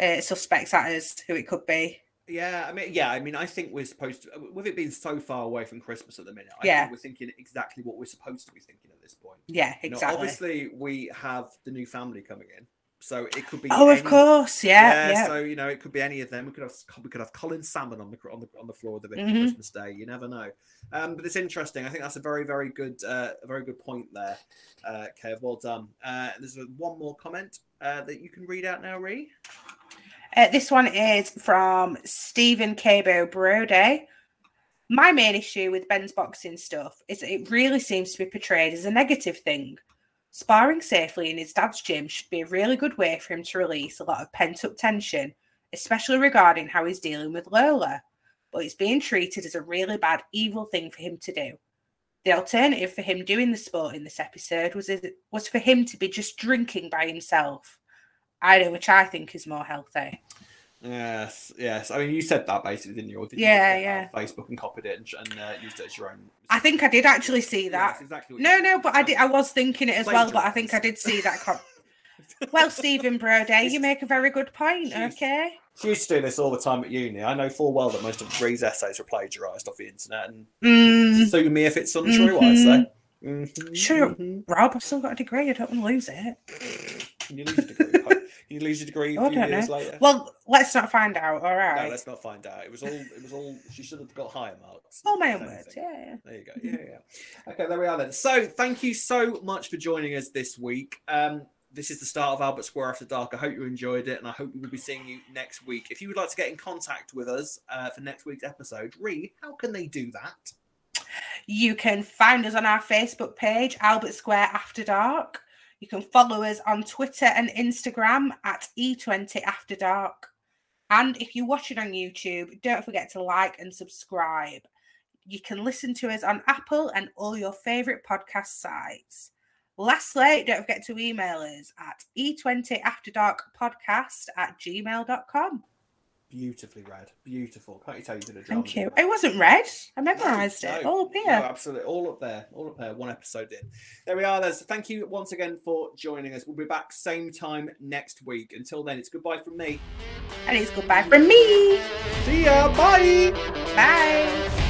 uh, suspects at us who it could be. Yeah, I mean, yeah, I mean, I think we're supposed to, with it being so far away from Christmas at the minute. I Yeah. think we're thinking exactly what we're supposed to be thinking at this point. Yeah, exactly. obviously, we have the new family coming in, so it could be. oh, of course, yeah, yeah. So you know, it could be any of them. We could have we could have Colin Salmon on the on the on the floor of the Mhm. Christmas Day. You never know. Um, but it's interesting. I think that's a very very good uh, a very good point there, uh, Kev. Well done. Uh, there's one more comment uh, that you can read out now, Ree. Uh, this one is from Stephen Cabo Brody. My main issue with Ben's boxing stuff is that it really seems to be portrayed as a negative thing. Sparring safely in his dad's gym should be a really good way for him to release a lot of pent up tension, especially regarding how he's dealing with Lola. But it's being treated as a really bad, evil thing for him to do. The alternative for him doing the sport in this episode was was for him to be just drinking by himself. I know, which I think is more healthy. Yes, yes. I mean, you said that basically, didn't you? Did Yeah, just yeah. on Facebook and copied it and, and uh, used it as your own. I think I did actually see that. exactly. No, no, but I did. I was thinking it as well, but I think I did see that. Com- well, Stephen Brody, you make a very good point. Jeez. Okay. She used to do this all the time at uni. I know full well that most of Ree's essays were plagiarised off the internet, and Mm, sue me if it's untrue. I say. Mhm, Sure. mhm. Rob, I've still got a degree. I don't want to lose it. You lose your degree? You lose your degree Oh, few years know. later? Well, let's not find out. All right. no, let's not find out. It was all. It was all. She should have got higher marks. All my own words. Yeah, yeah. There you go. Yeah, yeah. Okay, there we are then. So, thank you so much for joining us this week. Um, this is the start of Albert Square After Dark. I hope you enjoyed it, and I hope we will be seeing you next week. If you would like to get in contact with us uh, for next week's episode, Ree, how can they do that? You can find us on our Facebook page, Albert Square After Dark. You can follow us on Twitter and Instagram at E20 After Dark. And if you're watching on YouTube, don't forget to like and subscribe. You can listen to us on Apple and all your favourite podcast sites. Lastly, don't forget to email us at e20afterdarkpodcast at gmail.com. Beautifully read. Beautiful. Can't you tell you did a job? Thank you. It wasn't red. I memorised No, it. no, oh, All up No, absolutely. All up there. All up there. One episode in. There we are. There's thank you once again for joining us. We'll be back same time next week. Until then, it's goodbye from me. And it's goodbye from me. See ya. Bye. Bye.